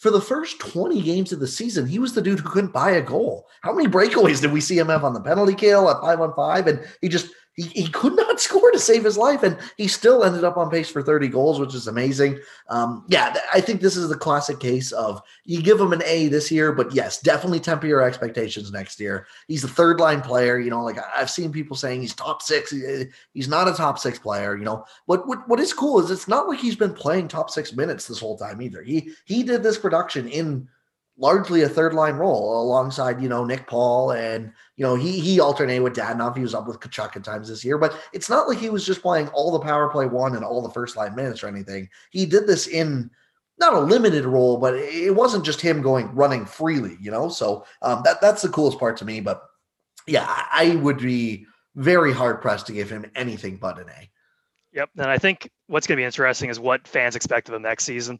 for the first 20 games of the season, he was the dude who couldn't buy a goal. How many breakaways did we see him have on the penalty kill at five on five? And he just he, he could not <laughs> score to save his life, and he still ended up on pace for 30 goals, which is amazing. Um, yeah, I think this is the classic case of you give him an A this year, but yes, definitely temper your expectations next year. He's a third line player. You know, like I've seen people saying he's top six. He's not a top six player. You know, what what what is cool is it's not like he's been playing top six minutes this whole time either. He he did this production in largely a third line role alongside, you know, Nick Paul and, you know, he he alternated with Dadonov. He was up with Tkachuk at times this year, but it's not like he was just playing all the power play one and all the first line minutes or anything. He did this in not a limited role, but it wasn't just him going running freely, you know? So um, that that's the coolest part to me. But yeah, I would be very hard pressed to give him anything but an A. Yep. And I think what's going to be interesting is what fans expect of him next season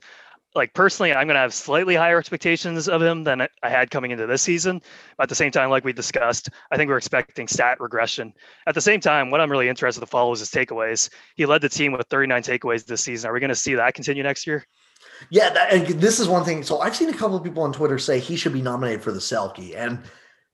like personally, I'm going to have slightly higher expectations of him than I had coming into this season. But at the same time, like we discussed, I think we're expecting stat regression. At the same time, what I'm really interested to follow is his takeaways. He led the team with 39 takeaways this season. Are we going to see that continue next year? Yeah, that, and this is one thing. So I've seen a couple of people on Twitter say he should be nominated for the Selke, and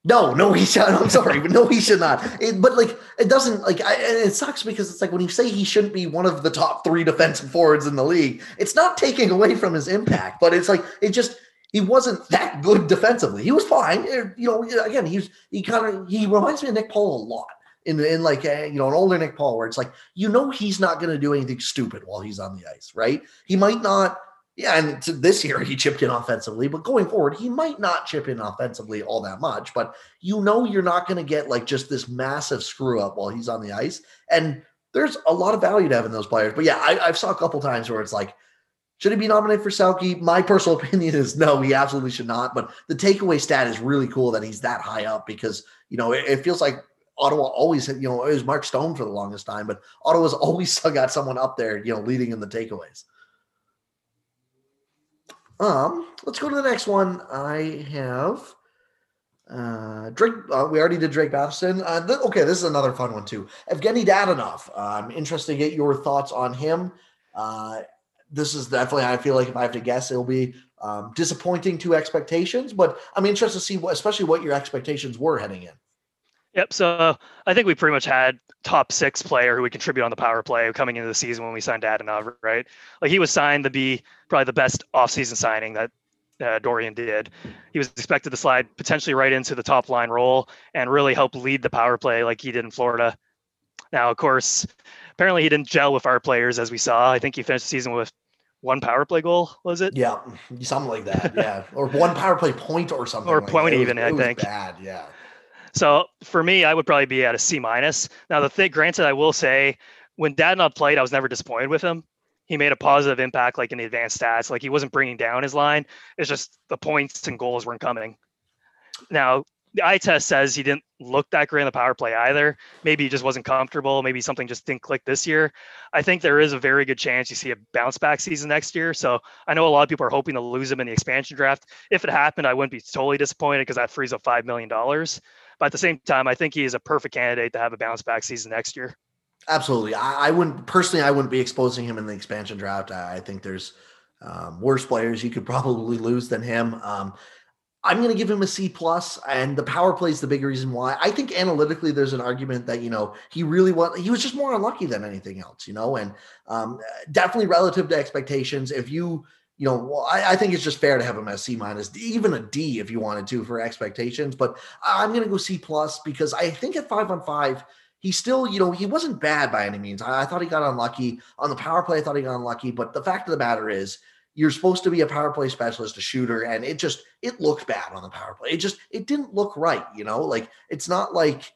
no, no, he should. <laughs> I'm sorry, but no, he should not. It, but like, it doesn't like. I, it sucks because it's like when you say he shouldn't be one of the top three defensive forwards in the league, it's not taking away from his impact, but it's like it just he wasn't that good defensively. He was fine. Uh, you know, again, he's he kind of he reminds me of Nick Paul a lot in in like a, you know an older Nick Paul, where it's like you know he's not going to do anything stupid while he's on the ice, right? He might not yeah, and this year he chipped in offensively, but going forward, he might not chip in offensively all that much. But you know, you're not going to get like just this massive screw up while he's on the ice. And there's a lot of value to having those players. But yeah, I, have saw a couple times where it's like, should he be nominated for Selke? My personal <laughs> opinion is no, he absolutely should not. But the takeaway stat is really cool that he's that high up because you know it, it feels like Ottawa always, you know, it was Mark Stone for the longest time, but Ottawa's <laughs> always got someone up there, you know, leading in the takeaways. Um, let's go to the next one. I have uh Drake. Uh, we already did Drake Batherson. Uh, th- okay, this is another fun one too. Evgeny Dadonov. Uh, I'm interested to get your thoughts on him. Uh, this is definitely. I feel like if I have to guess, it'll be um, disappointing to expectations. But I'm interested to see what, especially what your expectations were heading in. Yep. So I think we pretty much had top six player who would contribute on the power play coming into the season when we signed Dadonov, right? Like he was signed to be probably the best offseason signing that uh, Dorion did. He was expected to slide potentially right into the top line role and really help lead the power play like he did in Florida. Now, of course, apparently he didn't gel with our players as we saw. I think he finished the season with one power play goal, was it? Yeah, something like that. Yeah, or one power play point or something. Or like point even, I think. bad, yeah. So for me, I would probably be at a C minus. Now, the thing, granted, I will say, when Dadonov played, I was never disappointed with him. He made a positive impact, like in the advanced stats. Like he wasn't bringing down his line. It's just the points and goals weren't coming. Now, the eye test says he didn't look that great in the power play either. Maybe he just wasn't comfortable. Maybe something just didn't click this year. I think there is a very good chance you see a bounce back season next year. So I know a lot of people are hoping to lose him in the expansion draft. If it happened, I wouldn't be totally disappointed because that frees up $5 million. But at the same time, I think he is a perfect candidate to have a bounce back season next year. Absolutely. I, I wouldn't personally, I wouldn't be exposing him in the expansion draft. I, I think there's um, worse players you could <laughs> probably lose than him. Um, I'm going to give him a C plus, and the power play is the big reason why. I think analytically, there's an argument that you know he really was he was just more unlucky than anything else, you know, and um, definitely relative to expectations. If you you know, I, I, think it's just fair to have him as C minus, even a D if you wanted to for expectations. But I'm going to go C plus because I think at five on five, he still, you know, he wasn't bad by any means. I, I, thought he got unlucky on the power play. I thought he got unlucky, but the fact of the matter is, you're supposed to be a power play specialist, a shooter, and it just it looked bad on the power play. It just it didn't look right. You know, like it's not like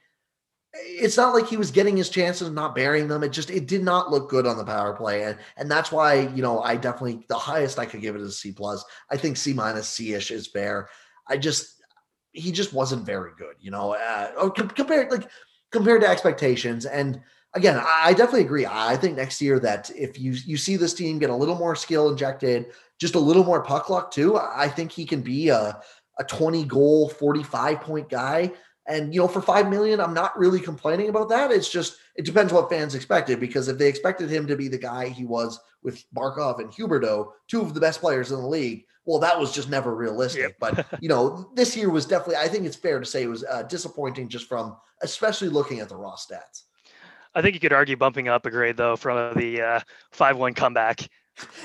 it's not like he was getting his chances and not burying them. It just it did not look good on the power play, and and that's why you know I definitely the highest I could give it is C plus. I think C minus C ish is fair. I just he just wasn't very good, you know, uh, compared like compared to expectations. And again, I, definitely agree. I think next year that if you you see this team get a little more skill injected, just a little more puck luck too, I think he can be a a 20 goal, 45 point guy and you know, for five million, I'm not really complaining about that. It's just it depends what fans expected because if they expected him to be the guy he was with Barkov and Huberdeau, two of the best players in the league, well, that was just never realistic. Yep. but you know, this year was definitely. I think it's fair to say it was uh, disappointing, just from especially looking at the raw stats. I think you could argue bumping up a grade though from the uh, five-one comeback.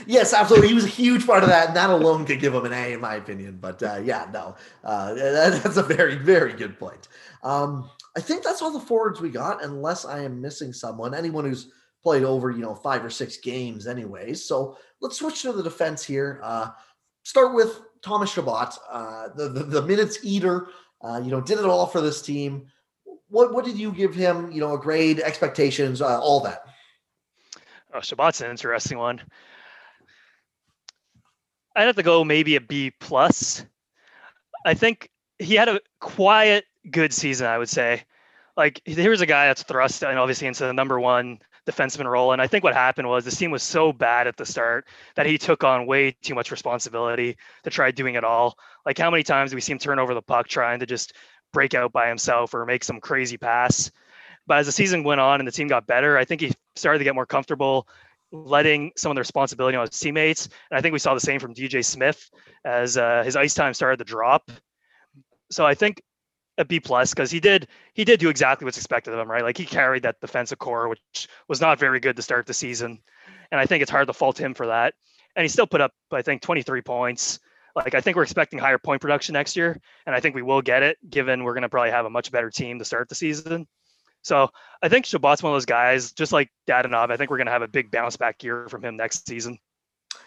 Yes, absolutely. He was a huge part of that, and that alone could give him an A, in my opinion. But uh, yeah, no, uh, that, <laughs> that's a very, very good point. Um, I think that's all the forwards we got, unless I am missing someone. Anyone who's played over, you know, five or six games, anyways. So let's switch to the defense here. Uh, start with Thomas Chabot, uh, the, the, the minutes eater. Uh, you know, did it all for this team. What what did you give him? You know, a grade, expectations, uh, all that. Oh, Chabot's an interesting one. I'd have to go maybe a B plus. I think he had a quiet, good season. I would say. Like here's a guy that's thrust and obviously into the number one defenseman role. And I think what happened was this team was so bad at the start that he took on way too much responsibility to try doing it all. Like how many times do we see him turn over the puck trying to just break out by himself or make some crazy pass? But as the season went on and the team got better, I think he started to get more comfortable letting some of the responsibility on his teammates. And I think we saw the same from DJ Smith as uh, his ice time started to drop. So I think a B plus because he did he did do exactly what's expected of him, right? Like he carried that defensive core, which was not very good to start the season, and I think it's hard to fault him for that. And he still put up, I think, 23 points. Like I think we're expecting higher point production next year, and I think we will get it, given we're going to probably have a much better team to start the season. So I think Chabot's one of those guys, just like Dadonov. I think we're going to have a big bounce back year from him next season.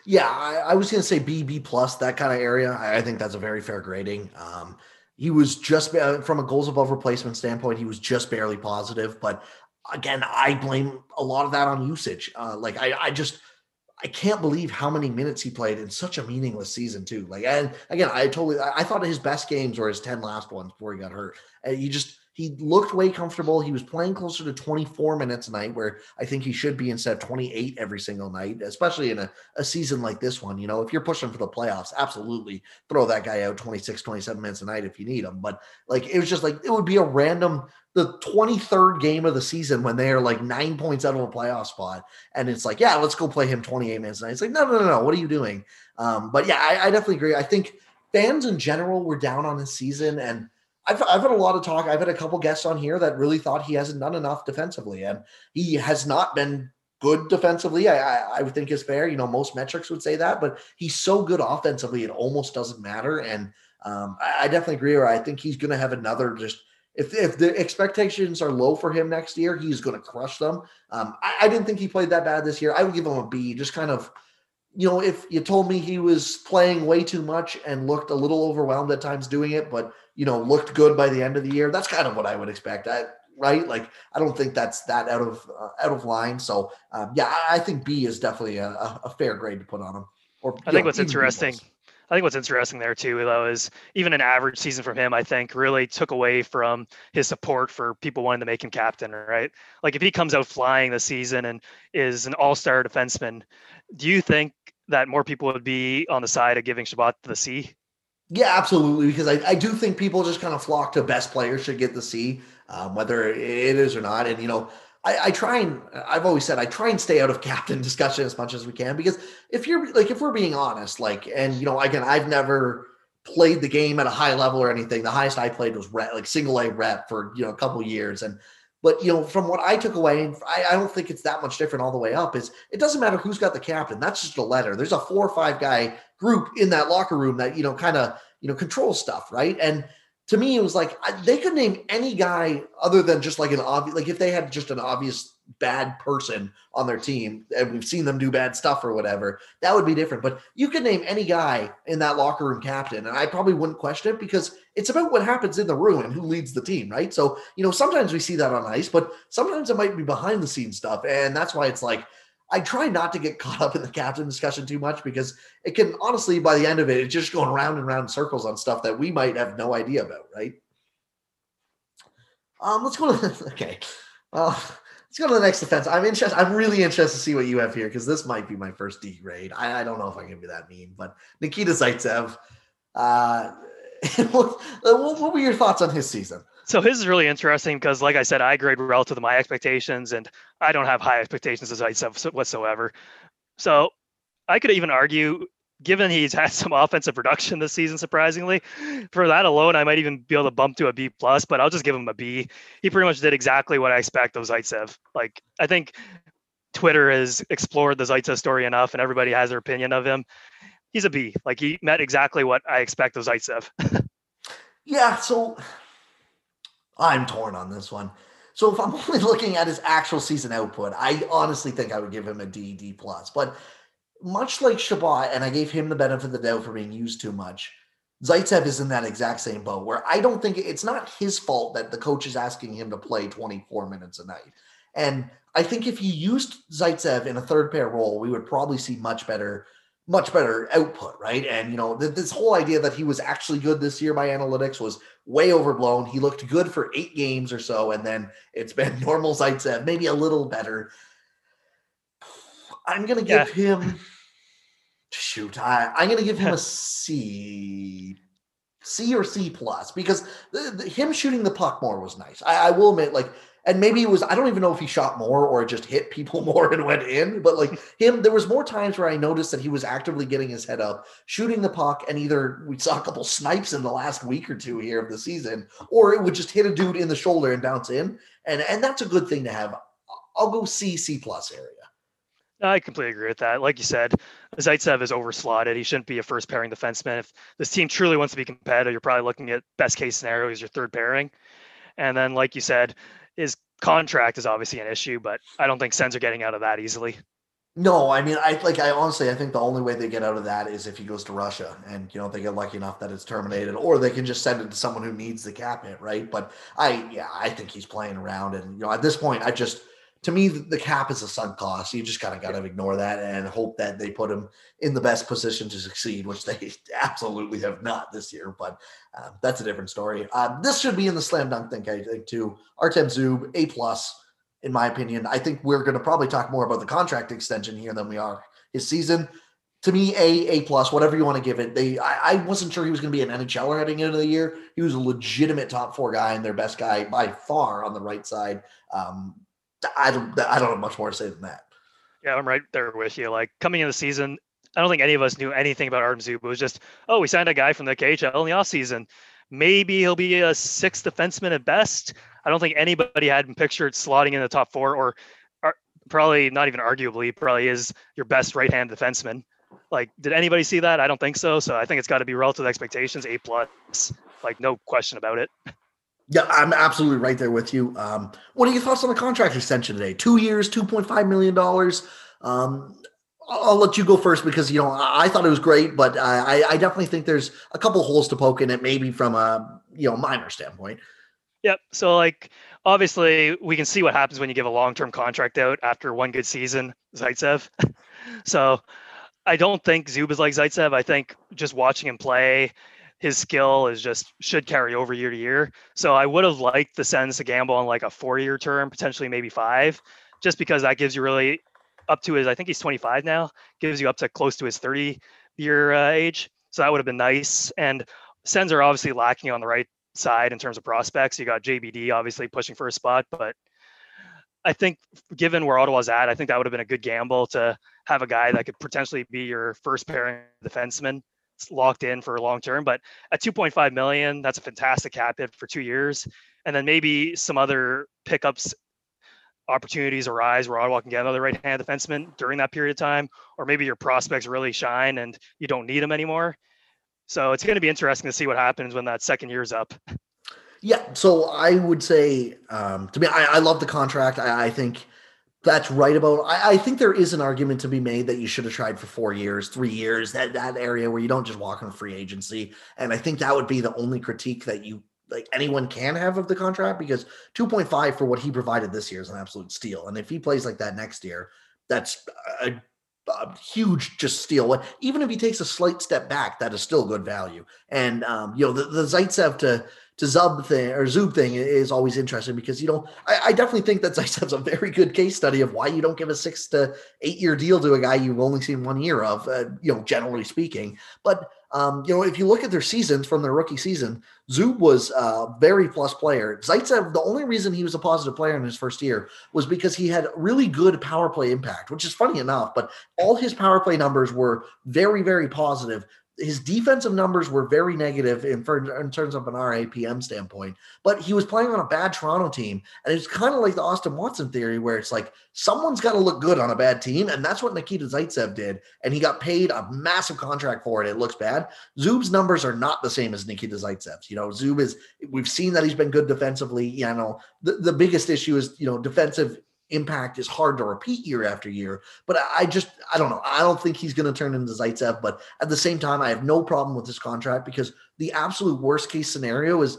Yeah, I, I was going to say B, B plus, that kind of area. I, I, think that's a very fair grading. Um, he was just from a goals above replacement standpoint, he was just barely positive. But again, I blame a lot of that on usage. Uh, like I, I just I can't believe how many minutes he played in such a meaningless season too. Like and again, I totally I thought his best games were his ten last ones before he got hurt. And he just he looked way comfortable. He was playing closer to 24 minutes a night, where I think he should be instead of 28 every single night, especially in a, a season like this one. You know, if you're pushing for the playoffs, absolutely throw that guy out 26, 27 minutes a night if you need him. But like, it was just like, it would be a random, the 23rd game of the season when they are like nine points out of a playoff spot. And it's like, yeah, let's go play him 28 minutes a night. It's like, no, no, no, no. What are you doing? Um, but yeah, I, I definitely agree. I think fans in general were down on his season and I've, I've had a lot of talk. I've had a couple guests on here that really thought he hasn't done enough defensively, and he has not been good defensively. I, I, I would think is fair. You know, most metrics would say that, but he's so good offensively, it almost doesn't matter. And um, I, I, definitely agree. Or I think he's going to have another just. If, if the expectations are low for him next year, he's going to crush them. Um, I, I didn't think he played that bad this year. I would give him a B. Just kind of you know, if you told me he was playing way too much and looked a little overwhelmed at times doing it, but you know, looked good by the end of the year. That's kind of what I would expect. I, right? Like, I don't think that's that out of uh, out of line. So, um, yeah, I think B is definitely a, a, fair grade to put on him. Or I think know, what's interesting. I think what's interesting there too, though, is even an average season from him, I think, really took away from his support for people wanting to make him captain, right? Like if he comes out flying this season and is an all-star defenseman, do you think that more people would be on the side of giving Chabot the C? Yeah, absolutely. Because I, I do think people just kind of flock to best players should get the C, um, whether it is or not. And, you know, I, I, try and I've always said I try and stay out of <laughs> captain discussion as much as we can because if you're like, if we're being honest, like, and, you know, again, I've never played the game at a high level or anything. The highest I played was rep, like single A rep for, you know, a couple years. And, but you know, from what I took away, I, I, don't think it's that much different all the way up. Is it doesn't matter who's got the captain. That's just a letter. There's a four or five guy group in that locker room that you know kind of you know control stuff, right? And to me, it was like they could name any guy other than just like an obvious, like if they had just an obvious bad person on their team and we've seen them do bad stuff or whatever, that would be different. But you could name any guy in that locker room captain, and I probably wouldn't question it because it's about what happens in the room and who leads the team, right? So, you know, sometimes we see that on ice, but sometimes it might be behind the scenes stuff. And that's why it's like, I try not to get caught up in the captain discussion too much because it can honestly, by the end of it, it's just going round and round circles on stuff that we might have no idea about, right? Um, let's go to <laughs> okay. Well, let's go to the next defense. I'm interested. I'm really interested to see what you have here because this might be my first D grade. I, I, don't know if I can be that mean, but Nikita Zaitsev. Uh, <laughs> what, what were your thoughts on his season? So his is really interesting because, like I said, I grade relative to my expectations, and I don't have high expectations as I whatsoever. So I could even argue given he's <laughs> had some offensive production this season, surprisingly, for that alone, I might even be able to bump to a B plus. But I'll just give him a B. He pretty much did exactly what I expect of Zaitsev. Like I think Twitter has explored the Zaitsev story enough, and everybody has their opinion of him. He's a B. Like he met exactly what I expect of Zaitsev. <laughs> yeah. So I'm torn on this one. So if I'm <laughs> only looking at his actual season output, I honestly think I would give him a D, D plus. But much like Chabot, and I gave him the benefit of the doubt for being used too much. Zaitsev is in that exact same boat where I don't think it's not his fault that the coach is asking him to play 24 minutes a night. And I think if you used Zaitsev in a third pair role, we would probably see much better, much better output, right? And you know, th- this whole idea that he was actually good this year by analytics was way overblown. He looked good for eight games or so, and then it's been <laughs> normal Zaitsev, uh, maybe a little better. I'm gonna give yeah. him shoot. I, I'm gonna give him a C, C or C plus because the, the, him shooting the puck more was nice. I, I will admit, like and maybe it was I don't even know if he shot more or just hit people <laughs> more and went in, but like him, there was more times where I noticed that he was actively getting his head up, shooting the puck, and either we saw a couple snipes in the last week or two here of the season, or it would just hit a dude in the shoulder and bounce in, and and that's a good thing to have. I'll go C C plus area. I completely agree with that. Like you said, Zaitsev is overslotted. He shouldn't be a first pairing defenseman. If this team truly wants to be competitive, you're probably looking at best case scenario is your third pairing. And then, like you said, his contract is obviously an issue, but I don't think Sens are getting out of that easily. No, I mean, I like, I honestly, I think the only way they get out of that is if he goes to Russia and, you know, they get lucky enough that it's terminated, or they can just send it to someone who needs the cap hit, right? But I, yeah, I think he's playing around. And, you know, at this point, I just, to me, the cap is a sunk cost. You just kind of got to ignore that and hope that they put him in the best position to succeed, which they <laughs> absolutely have not this year. But uh, that's a different story. Uh, this should be in the slam dunk thing, I think, too. Artem Zub, A plus, in my opinion. I think we're going to probably talk more about the contract extension here than we are his season. To me, A, A plus, whatever you want to give it. They, I, I wasn't sure he was going to be an NHLer heading into the year. He was a legitimate top four guy and their best guy by far on the right side. Um, I don't I don't have much more to say than that. Yeah, I'm right there with you. Like coming in the season, I don't think any of us knew anything about Artem Zub. It was just, oh, we signed a guy from the KHL in the offseason. Maybe he'll be a sixth defenseman at best. I don't think anybody had him pictured slotting in the top four, or, probably not even arguably, probably is your best right hand defenseman. Like, did anybody see that? I don't think so. So I think it's got to be relative expectations, A plus, like no question about it. <laughs> Yeah, I'm absolutely right there with you. Um, what are your thoughts on the contract extension today? Two years, two point five million dollars. Um, I'll let you go first because you know I thought it was great, but I, I definitely think there's a couple holes to poke in it, maybe from a you know minor standpoint. Yep. So like obviously we can see what happens when you give a long term contract out after one good season, Zaitsev. <laughs> so I don't think Zub is like Zaitsev. I think just watching him play, his skill is just should carry over year to year. So I would have liked the Sens to gamble on like a four year term, potentially maybe five, just because that gives you really up to his, I think he's 25 now, gives you up to close to his 30 year uh, age. So that would have been nice. And Sens are obviously lacking on the right side in terms of prospects. You got JBD obviously pushing for a spot, but I think given where Ottawa's at, I think that would have been a good gamble to have a guy that could potentially be your first pairing defenseman locked in for a long term. But at 2.5 million, that's a fantastic cap hit for two years. And then maybe some other pickups opportunities arise where Ottawa can get another right-hand defenseman during that period of time, or maybe your prospects really shine and you don't need them anymore. So it's going to be interesting to see what happens when that second year's up. Yeah, so I would say um, to me, I, I love the contract. I, I think that's right about I, I, think there is an argument to be made that you should have tried for four years three years that that area where you don't just walk on free agency. And i think that would be the only critique that you like anyone can have of the contract because 2.5 for what he provided this year is an absolute steal. And if he plays like that next year that's a, a huge just steal. Even if he takes a slight step back that is still good value. And um, you know the, the zaitsev to to Zub thing or Zub thing is always interesting because you know I, I definitely think that <laughs> Zaitsev's a very good case study of why you don't give a six to eight year deal to a guy you've only seen one year of, uh, you know, generally speaking. But Um, you know, if you look at their seasons from their rookie season, Zub was a very plus player. Zaitsev, the only reason he was a positive player in his first year was because he had really good power play impact, which is funny enough, but all his power play numbers were very, very positive his defensive numbers were very negative in, for, in terms of an RAPM standpoint, but he was playing on a bad Toronto team. And it's kind of like the Austin Watson theory, where it's like someone's got to look good on a bad team. And that's what Nikita Zaitsev did. And he got paid a massive contract for it. It looks bad. Zub's numbers are not the same as Nikita Zaitsev's. You know, Zub is, we've seen that he's been good defensively. You know, the, the biggest issue is, you know, defensive impact is hard to repeat year after year. But I just, I don't know. I don't think he's going to turn into Zaitsev. But at the same time, I have no problem with this contract because the absolute worst case scenario is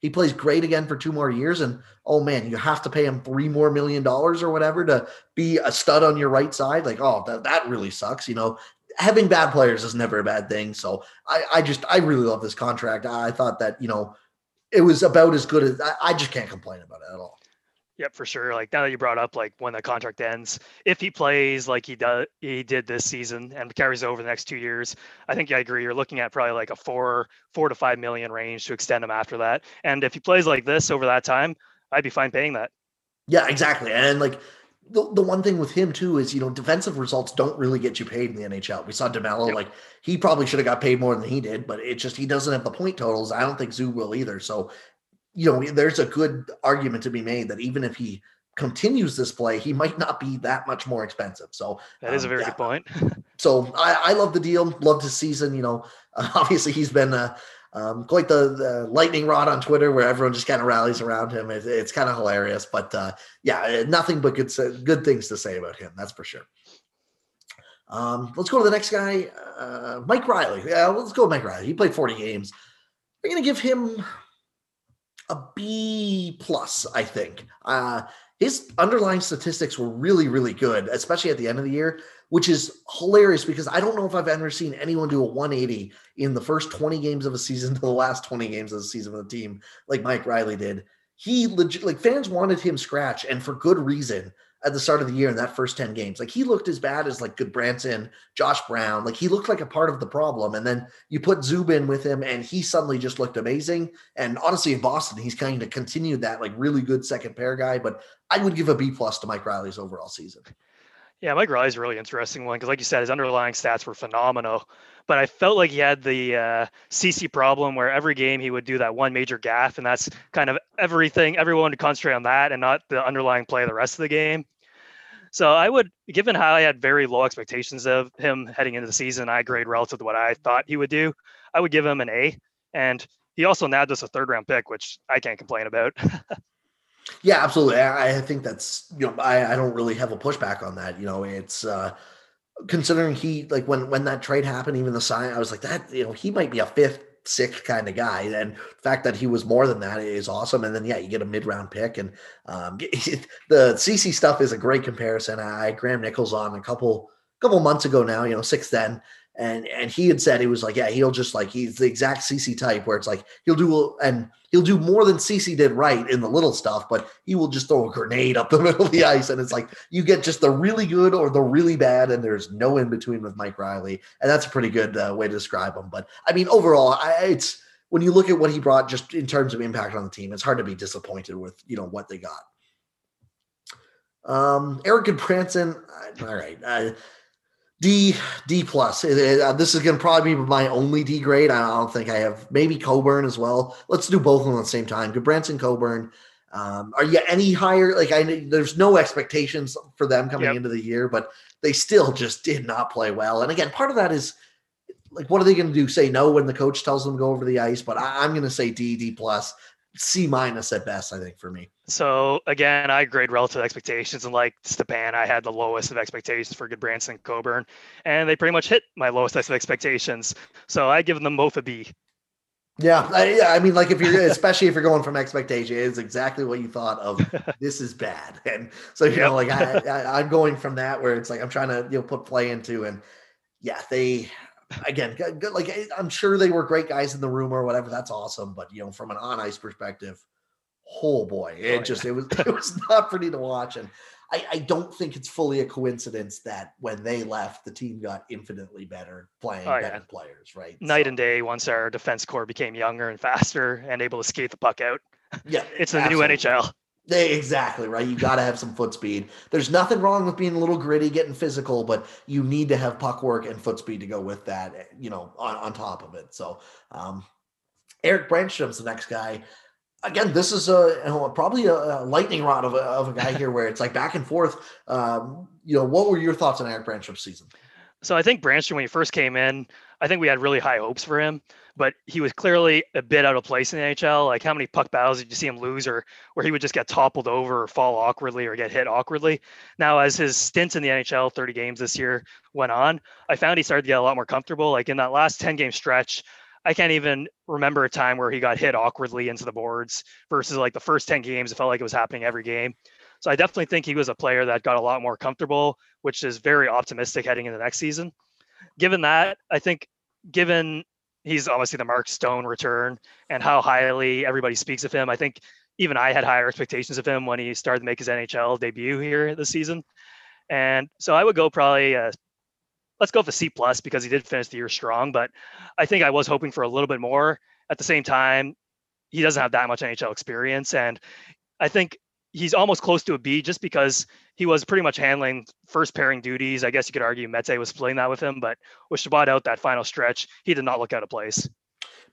he plays great again for two more years. And oh man, you have to pay him three more million dollars or whatever to be a stud on your right side. Like, oh, that, that really sucks. You know, having bad players is never a bad thing. So I, I just, I really love this contract. I thought that, you know, it was about as good as I, I just can't complain about it at all. Yep, for sure. Like now that you brought up like when the contract ends, if he plays like he does he did this season and carries over the next two years, I think I agree. You're looking at probably like a four four to five million range to extend him after that. And if he plays like this over that time, I'd be fine paying that. Yeah, exactly. And like the, the one thing with him too is you know defensive results don't really get you paid in the NHL. We saw DeMelo yep. like he probably should have got paid more than he did, but it just he doesn't have the point totals. I don't think Zub will either. So you know, there's a good argument to be made that even if he continues this play, he might not be that much more expensive. So that is um, a very yeah. good point. <laughs> so I, I, love the deal, loved his season. You know, uh, <laughs> obviously he's been uh, um, quite the, the, lightning rod on Twitter, where everyone just kind of rallies around him. It, it's kind of hilarious, but uh, yeah, nothing but good good things to say about him. That's for sure. Um, let's go to the next guy, uh, Mike Reilly. Yeah, let's go with Mike Reilly. He played 40 games. We're gonna give him a B plus, I think. Uh, his underlying statistics were really, really good, especially at the end of the year, which is hilarious because I don't know if I've ever seen anyone do a 180 in the first 20 games of a season <laughs> to the last 20 games of the season of the team like Mike Reilly did. He legit like fans wanted him scratch, and for good reason at the start of the year in that first 10 games. Like he looked as bad as like Gudbranson, Josh Brown. Like he looked like a part of the problem. And then you put Zub in with him and he suddenly just looked amazing. And honestly, in Boston, he's kind of continued that like really good second pair guy. But I would give a B plus to Mike Reilly's overall season. Yeah, Mike Reilly's a really interesting one because, like you said, his underlying stats were phenomenal. But I felt like he had the uh, Ceci problem where every game he would do that one major gaff, and that's kind of everything. Everyone would concentrate on that and not the underlying play of the rest of the game. So I would, given how I had very low expectations of him heading into the season, I grade relative to what I thought he would do. I would give him an A. And he also nabbed us a third round pick, which I can't complain about. <laughs> Yeah, absolutely. I, I think that's you know I, I don't really have a pushback on that. You know, it's uh considering he like when when that trade happened, even the sign, I was like that. You know, he might be a fifth, sixth kind of guy, and the fact that he was more than that is awesome. And then yeah, you get a mid round pick, and um <laughs> the Ceci stuff is a great comparison. I Graham Nichols on a couple couple months ago now. You know, six then and and he had said he was like, yeah, he'll just like he's the exact Ceci type where it's like he'll do and he'll do more than Ceci did right in the little stuff, but he will just throw a grenade up the <laughs> middle of the ice, and it's like you get just the really good or the really bad, and there's no in between with Mike Reilly, and that's a pretty good uh, way to describe him. But I mean, overall, I, it's when you look at what he brought just in terms of impact on the team, it's hard to be disappointed with you know what they got. Um, Erik and Gudbranson, all right. Uh, D D plus. Uh, this is going to probably be my only D grade. I don't think I have maybe Coburn as well. Let's do both of them at the same time. Gudbranson Coburn. Um, are you any higher? Like I, there's no expectations for them coming yep. into the year, but they still just did not play well. And again, part of that is like, what are they going to do? Say no when the coach tells them to go over the ice? But I, I'm going to say D D plus. C minus at best, I think, for me. So again, I grade relative expectations, and like Stepan, I had the lowest of expectations for Gudbranson and Coburn, and they pretty much hit my lowest of expectations. So I give them both a B. Yeah, I. I mean, like if you're, <laughs> especially if you're going from expectation, it's exactly what you thought of. <laughs> this is bad, <laughs> and so you yep. know, like I, I, I'm going from that where it's like I'm trying to you know put play into, and yeah, they again, like eh, I'm sure they were great guys in the room or whatever. That's awesome. But you know, from an on ice perspective, oh boy, it oh, just it was <laughs> it was not pretty to watch. And I, I don't think it's fully a coincidence that when they left, the team got infinitely better playing oh, better yeah. players, right? Night so. and day once our defense core became younger and faster and able to skate the puck out. Yeah, <laughs> it's the new NHL. Exactly right. You got to have some foot speed. There's nothing wrong with being a little gritty, getting physical, but you need to have puck work and foot speed to go with that. You know, on, on top of it. So, um, Erik Brännström's the next guy. Again, this is a probably a, a, lightning rod of a, of a guy here, where it's like back and forth. Um, you know, what were your thoughts on Erik Brännström's season? So I think Brännström, when he first came in, I think we had really high hopes for him but he was clearly a bit out of place in the NHL. Like how many puck battles did you see him lose or where he would just get toppled over or fall awkwardly or get hit awkwardly? Now, as his stint in the NHL, 30 games this year went on, I found he started to get a lot more comfortable. Like in that last 10 game stretch, I can't even remember a time where he got hit awkwardly into the boards versus like the first 10 games, it felt like it was happening every game. So I definitely think he was a player that got a lot more comfortable, which is very optimistic heading into the next season. Given that, I think given he's obviously the Mark Stone return and how highly everybody speaks of him. I think even I had higher expectations of him when he started to make his NHL debut here this season. And so I would go probably uh, let's go for C plus because he did finish the year strong. But I think I was hoping for a little bit more. At the same time, he doesn't have that much NHL experience, and I think he's almost close to a B just because he was pretty much handling first pairing duties. I guess you could argue Mete was splitting that with him, but with Chabot out that final stretch, he did not look out of place.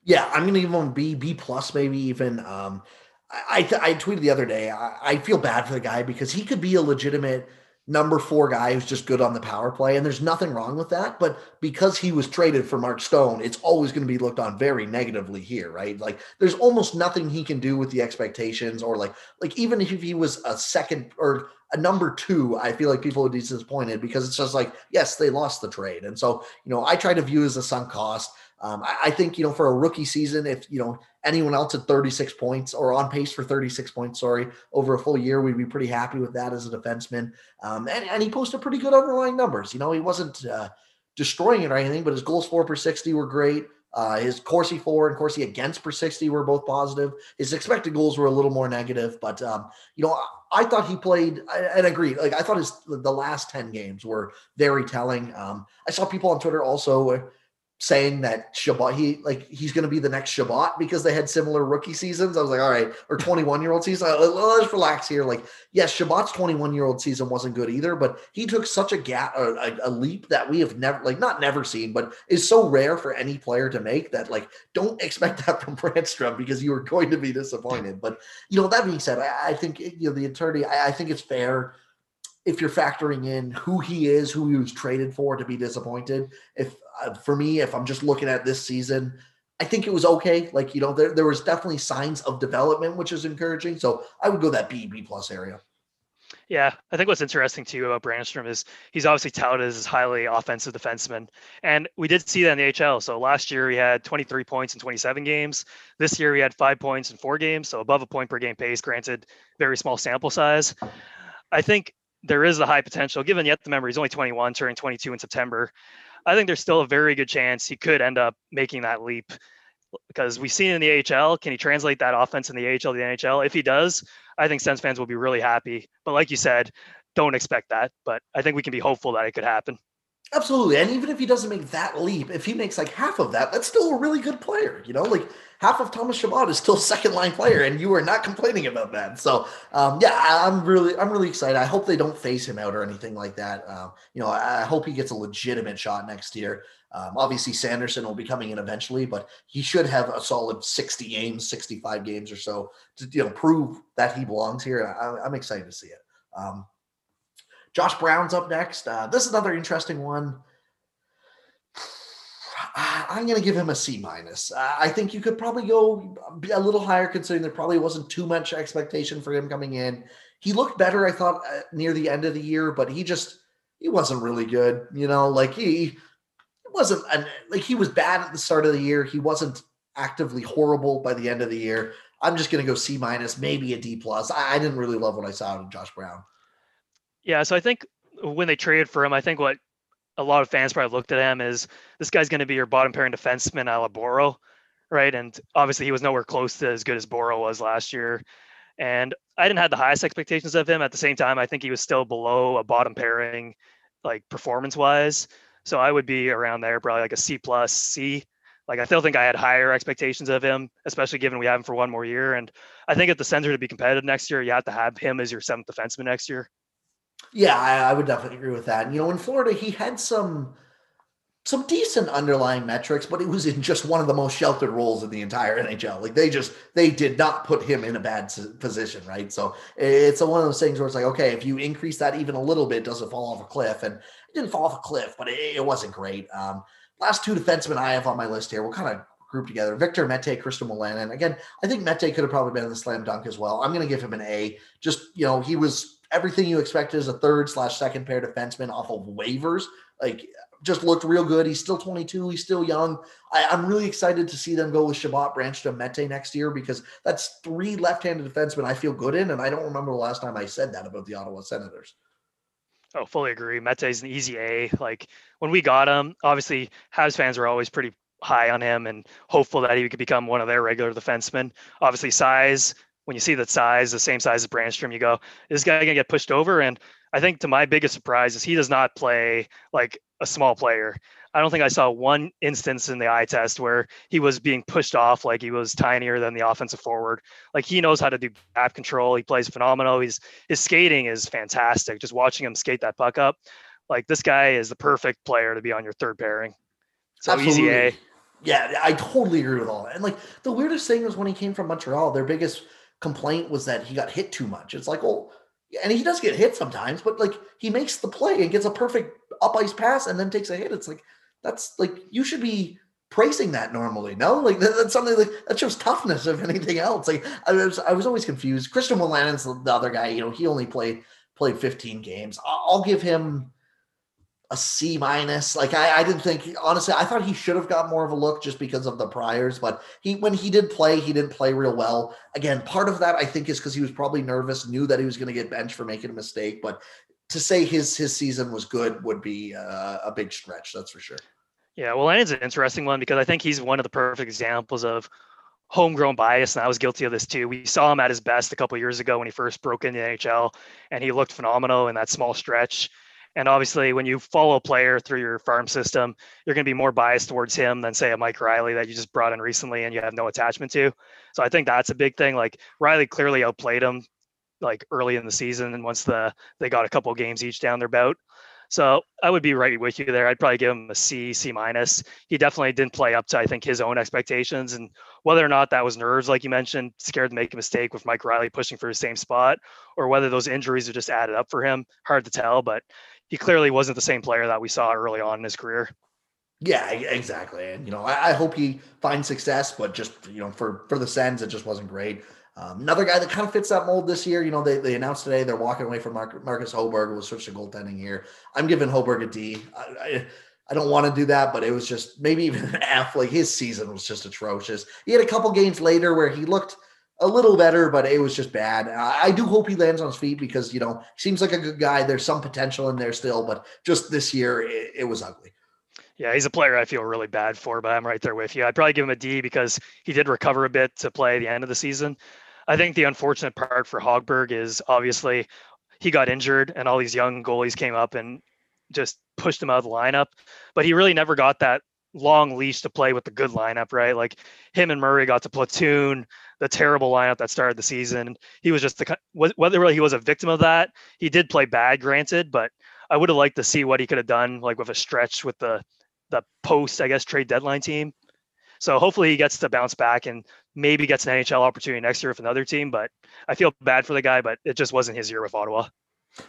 Yeah, I'm gonna give him B, B plus, maybe even. Um, I I, I tweeted the other day. I, I feel bad for the guy because he could be a legitimate number four guy who's just good on the power play. And there's nothing wrong with that. But because he was traded for Mark Stone, it's always going to be looked on very negatively here, right? Like there's almost nothing he can do with the expectations or like like even if he was a second or a number two, I feel like people would be disappointed because it's just like, yes, they lost the trade. And so, you know, I try to view as a sunk cost. Um, I, I, think, you know, for a rookie season, if, you know, anyone else at 36 points or on pace for 36 points, sorry, over a full year, we'd be pretty happy with that as a defenseman. Um, and, and he posted pretty good underlying numbers. You know, he wasn't uh, destroying it or anything, but his goals for per 60 were great. Uh, his Corsi for and Corsi against per 60 were both positive. His expected goals were a little more negative, but um, you know, I, I thought he played and agreed. Like I thought his the last 10 games were very telling. Um, I saw people on Twitter also saying that Chabot he like he's going to be the next Chabot because they had similar rookie seasons. I was like, all right, or 21 year old season. Let's relax here. Like, yes, Chabot's 21 year old season wasn't good either, but he took such a gap, a, a, leap that we have never like not never seen, but is so rare for any player to make that like don't expect <laughs> that from Brännström because you are going to be disappointed. But you know that being said, I, I think you know the attorney. I, I think it's fair if you're factoring in who he is, who he was traded for to be disappointed. If uh, for me, if I'm just looking at this season, I think it was okay. Like, you know, there, there was definitely signs of development, which is encouraging. So I would go that B, B plus area. Yeah, I think what's interesting too about Brännström is he's obviously touted as a highly offensive defenseman, and we did see that in the HL. So last year he had 23 points in 27 games. This year he had five points in four games, so above a point per game pace. Granted, very small sample size. I think there is a high potential, given yet the member he's only 21, turning 22 in September. I think there's still a very good chance he could end up making that leap because we've seen in the AHL. Can he translate that offense in the AHL to the NHL? If he does, I think Sens fans will be really happy. But like you said, don't expect that. But I think we can be hopeful that it could happen. Absolutely. And even if he doesn't make that leap, if he makes like half of that, that's still a really good player. You know, like half of Thomas Chabot is still <laughs> second line player, and you are not complaining about that. So, um, yeah, I, am really, I'm really excited. I hope they don't phase him out or anything like that. Um, you know, I, I, hope he gets a legitimate shot next year. Um, obviously, Sanderson will be coming in eventually, but he should have a solid 60 games, 65 games or so to you know prove that he belongs here. I, am excited to see it. Josh Brown's up next. Uh, this is another interesting one. I'm going to give him a C minus. I think you could probably go a little higher, considering there probably wasn't too much expectation for him coming in. He looked better, I thought, uh, near the end of the year, but he just he wasn't really good. You know, like he wasn't an, like he was bad at the start of the year. He wasn't actively horrible by the end of the year. I'm just going to go C minus, maybe a D plus. I, I didn't really love what I saw in Josh Brown. Yeah, so I think when they traded for him, I think what a lot of fans probably looked at him is this guy's going to be your bottom pairing defenseman a la Boro, right? And obviously he was nowhere close to as good as Boro was last year. And I didn't have the highest expectations of him. At the same time, I think he was still below a bottom pairing, like performance wise. So I would be around there, probably like a C plus C. Like I still think I had higher expectations of him, especially given we have him for one more year. And I think at the center to be competitive next year, you have to have him as your seventh defenseman next year. Yeah, I, I would definitely agree with that. And, you know, in Florida, he had some some decent underlying metrics, but it was in just one of the most sheltered roles in the entire NHL. Like they just they did not put him in a bad position, right? So it's a, one of those things where it's like, okay, if you increase that even a little bit, does it fall off a cliff? And it didn't fall off a cliff, but it, it wasn't great. Um, last two defensemen I have on my list here, we'll kind of group together. Victor Mete, Christian And Again, I think Mete could have probably been in the slam dunk as well. I'm going to give him an A. Just you know, he was everything you expected as a third slash second pair defenseman off of waivers. Like just looked real good. He's still 22. He's still young. I, am really excited to see them go with Chabot, Brännström Mete next year because that's three left-handed defensemen I feel good in, and I don't remember the last time I said that about the Ottawa Senators. Oh, fully agree. Mete's an easy A. Like when we got him, obviously Habs fans were always pretty high on him and hopeful that he could become one of their regular defensemen. Obviously, size. When you see the size, the same size as Brännström, you go, "Is this guy gonna get pushed over?" And I think to my biggest surprise is he does not play like a small player. I don't think I saw one instance in the eye test where he was being pushed off like he was tinier than the offensive forward. Like he knows how to do gap control. He plays phenomenal. He's his skating is fantastic. Just watching him skate that puck up, like this guy is the perfect player to be on your third pairing. So Absolutely. easy A. Yeah, I totally agree with all that. And like the weirdest thing was when he came from Montreal, their biggest complaint was that he got hit too much. It's like, well, and he does get hit sometimes, but like he makes the play and gets a perfect up ice pass and then takes a hit. It's like that's like you should be praising that normally. No, like that, that's something like that shows toughness if anything else. Like I was I was always confused. Christian Wolanin's the other guy. You know, he only played played 15 games. I'll give him a C minus. Like I, I didn't think honestly, I thought he should have got more of a look just because of the priors, but he when he did play, he didn't play real well. Again, part of that I think is because he was probably nervous, knew that he was going to get benched for making a mistake. But to say his his season was good would be uh, a big stretch, that's for sure. Yeah, well, and it's an interesting one because I think he's one of the perfect examples of homegrown bias, and I was guilty of this too. We saw him at his best a couple years ago when he first broke into the NHL, and he looked phenomenal in that small stretch. And obviously, when you follow a player through your farm system, you're going to be more biased towards him than, say, a Mike Reilly that you just brought in recently and you have no attachment to. So I think that's a big thing. Like Reilly clearly outplayed him like early in the season, and once the they got a couple games each down their bout. So I would be right with you there. I'd probably give him a C, C minus. He definitely didn't play up to I think his own expectations, and whether or not that was nerves, like you mentioned, scared to make a mistake with Mike Reilly pushing for the same spot, or whether those injuries are just added up for him, hard to tell. But he clearly wasn't the same player that we saw early on in his career. Yeah, exactly. And you know, I, I, hope he finds success, but just you know, for for the Sens, it just wasn't great. Um, another guy that kind of fits that mold this year, you know, they, they announced today they're walking away from Mark, Marcus Hogberg, who was switched to goaltending here. I'm giving Hogberg a D. I, I, I don't want to do that, but it was just maybe even <laughs> an F. Like his season was just atrocious. He had a couple games later where he looked a little better, but it was just bad. I do hope he lands on his feet because you know seems like a good guy. There's some potential in there still, but just this year it, it, was ugly. Yeah, he's a player I feel really bad for, but I'm right there with you. I'd probably give him a D because he did recover a bit to play the end of the season. I think the unfortunate part for Hogberg is obviously he got injured and all these young goalies came up and just pushed him out of the lineup, but he really never got that long leash to play with the good lineup, right? Like him and Murray got to platoon the terrible lineup that started the season. He was just the whether really he was a victim of that. He did play bad, granted, but I would have liked to see what he could have done, like with a stretch with the the post, I guess, trade deadline team. So hopefully he gets to bounce back and maybe gets an NHL opportunity next year with another team. But I feel bad for the guy, but it just wasn't his year with Ottawa.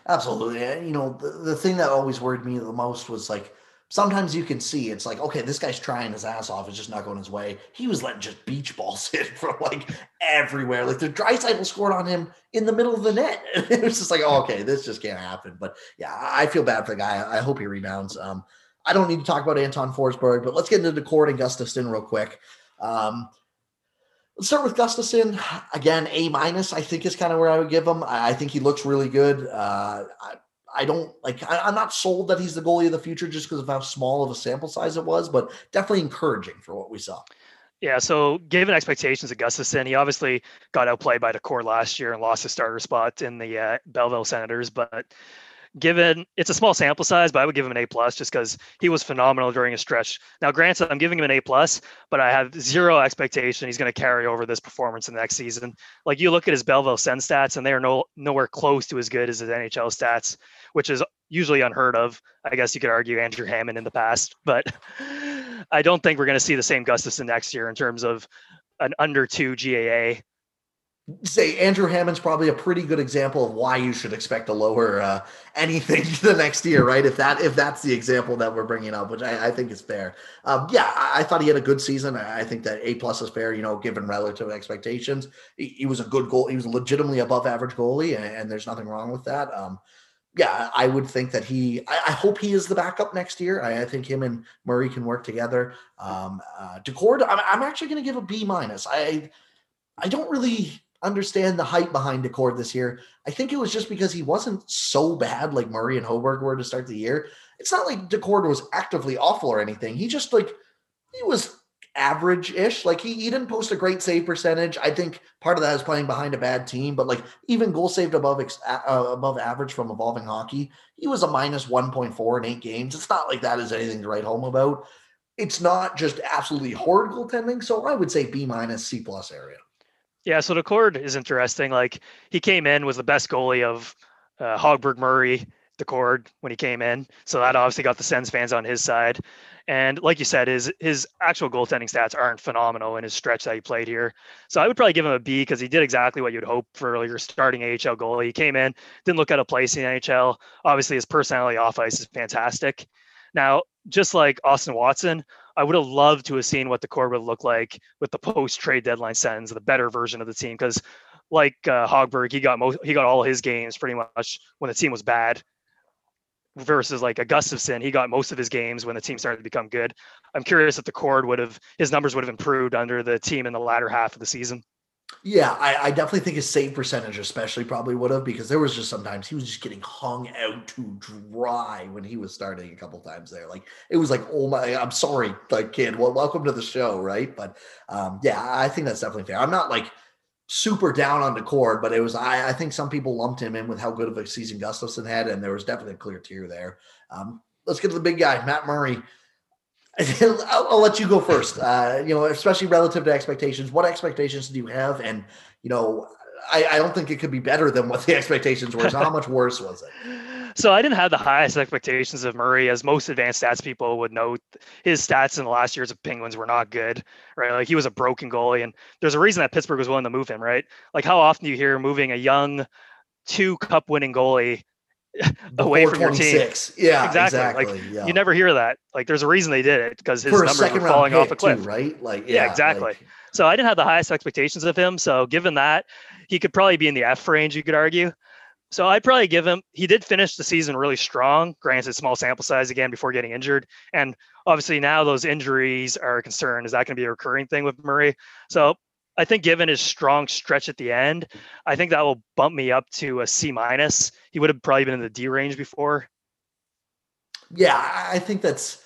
Absolutely. You know, the, the thing that always worried me the most was like sometimes you can see it's like, okay, this guy's trying his ass off. It's just not going his way. He was letting just beach balls <laughs> hit from like everywhere. Like the dry cycle scored on him in the middle of the net. <laughs> it was just like, oh, okay, this just can't happen. But yeah, I feel bad for the guy. I hope he rebounds. Um, I don't need to talk about Anton Forsberg, but let's get into Daccord and Gustavsson real quick. Um, Let's start with Gustavsson. Again, A minus, I think is kind of where I would give him. I think he looks really good. Uh, I, don't like. I, am not sold that he's the goalie of the future just because of how small of a sample size it was, but definitely encouraging for what we saw. Yeah, so given expectations of Gustavsson, he obviously got outplayed by Daccord last year and lost his starter spot in the uh, Belleville Senators. But given it's a small sample size, but I would give him an A plus just because he was phenomenal during a stretch. Now, granted, I'm giving him an A plus, but I have zero expectation he's going to carry over this performance in the next season. Like you look at his Belleville stats, and they are no nowhere close to as good as his NHL stats, which is usually unheard of. I guess you could argue Andrew Hammond in the past, <laughs> but I don't think we're going to see the same Gustavsson next year in terms of an under two GAA say Andrew Hammond's probably a pretty good example of why you should expect a lower uh, anything <laughs> the next year, right? If that if that's the example that we're bringing up, which I, I think is fair. Um, yeah, I, I, thought he had a good season. I think that A plus is fair, you know, given relative expectations. He, he, was a good goal. He was legitimately above average goalie, and, and there's nothing wrong with that. Um, yeah, I would think that he. I, I, hope he is the backup next year. I, I, think him and Murray can work together. Um, uh, Daccord, I'm, I'm actually going to give a B minus. I I don't really understand the hype behind Daccord this year. I think it was just because he wasn't so bad like Murray and Hogberg were to start the year. It's not like Daccord was actively awful or anything. He just like he was average-ish. Like he, he didn't post a great save percentage. I think part of that is playing behind a bad team, but like even goal saved above uh, above average from evolving hockey, he was a minus 1.4 in eight games. It's not like that is anything to write home about. It's not just absolutely horrid goaltending. So I would say B minus C plus area. Yeah, so Daccord is interesting. Like he came in was the best goalie of uh, Hogberg Murray Daccord when he came in, so that obviously got the Sens fans on his side. And like you said, his his actual goaltending stats aren't phenomenal in his stretch that he played here. So I would probably give him a B because he did exactly what you'd hope for your starting AHL goalie. He came in, didn't look out of place in the NHL. Obviously, his personality off ice is fantastic. Now, just like Austin Watson, I would have loved to have seen what Daccord would look like with the post trade deadline Sens, the better version of the team. Because like uh, Hogberg, he got most, he got all his games pretty much when the team was bad. Versus like a he got most of his games when the team started to become good. I'm curious if Daccord would have his numbers would have improved under the team in the latter half of the season. Yeah, I, I, definitely think his save percentage, especially, probably would have because there was just sometimes he was just getting hung out to dry when he was starting a couple times there. Like it was like, oh my, I'm sorry, like kid, well, welcome to the show, right? But um, yeah, I think that's definitely fair. I'm not like super down on Daccord, but it was I, I think some people lumped him in with how good of a season Gustavsson had, and there was definitely a clear tier there. Um, let's get to the big guy, Matt Murray. I'll, I'll, let you go first. Uh, you know, especially relative to expectations. What expectations do you have? And you know, I, I don't think it could be better than what the <laughs> expectations were. So how much worse was it? <laughs> So I didn't have the highest expectations of Murray, as most advanced stats people would note. His stats in the last years of Penguins were not good, right? Like he was a broken goalie, and there's a reason that Pittsburgh was willing to move him, right? Like how often do you hear moving a young, two cup winning goalie <laughs> away from your team. Yeah, exactly. exactly. Like yeah. you never hear that. Like there's a reason they did it because his For numbers were falling off a cliff, too, right? Like yeah, yeah exactly. Like... So I didn't have the highest expectations of him. So given that, he could probably be in the F range. You could argue. So I'd probably give him. He did finish the season really strong. Granted, small sample size again before getting injured, and obviously now those injuries are a concern. Is that going to be a recurring thing with Murray? So I think given his strong stretch at the end, I think that will bump me up to a C minus. He would have probably been in the D range before. Yeah, I think that's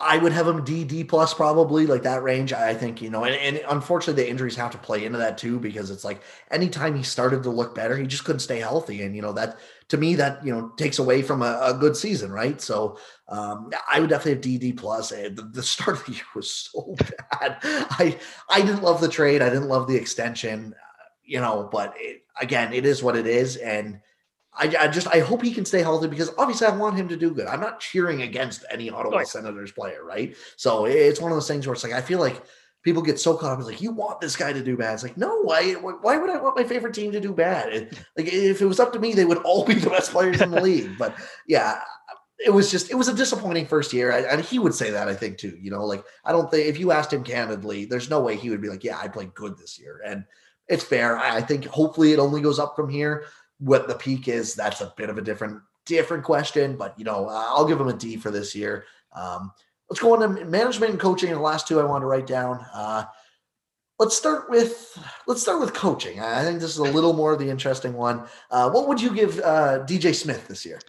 I would have him D D plus probably like that range. I think you know, and, and, unfortunately the injuries have to play into that too because it's like anytime he started to look better, he just couldn't stay healthy, and you know that to me that you know takes away from a, a good season, right? So um, I would definitely have DD plus. The, the start of the <laughs> year was so bad. I I didn't love the trade. I didn't love the extension. You know, but it, again, it is what it is, and I, I, just I hope he can stay healthy because obviously I want him to do good. I'm not cheering against any Ottawa oh. Senators player, right? So it's one of those things where it's like I feel like people get so caught up. It's like you want this guy to do bad. It's like no, why? Why would I want my favorite team to do bad? It, like if it was up to me, they would all be the best players in the <laughs> league. But yeah, it was just it was a disappointing first year, and he would say that I think too. You know, like I don't think if you asked him candidly, there's no way he would be like, yeah, I played good this year, and it's fair. I think hopefully it only goes up from here. What the peak is, that's a bit of a different different question, but you know, I'll give him a D for this year. Um, let's go on to management and coaching. The last two I want to write down. Uh, let's start with let's start with coaching. I think this is a little more of the interesting one. Uh, what would you give uh, DJ Smith this year?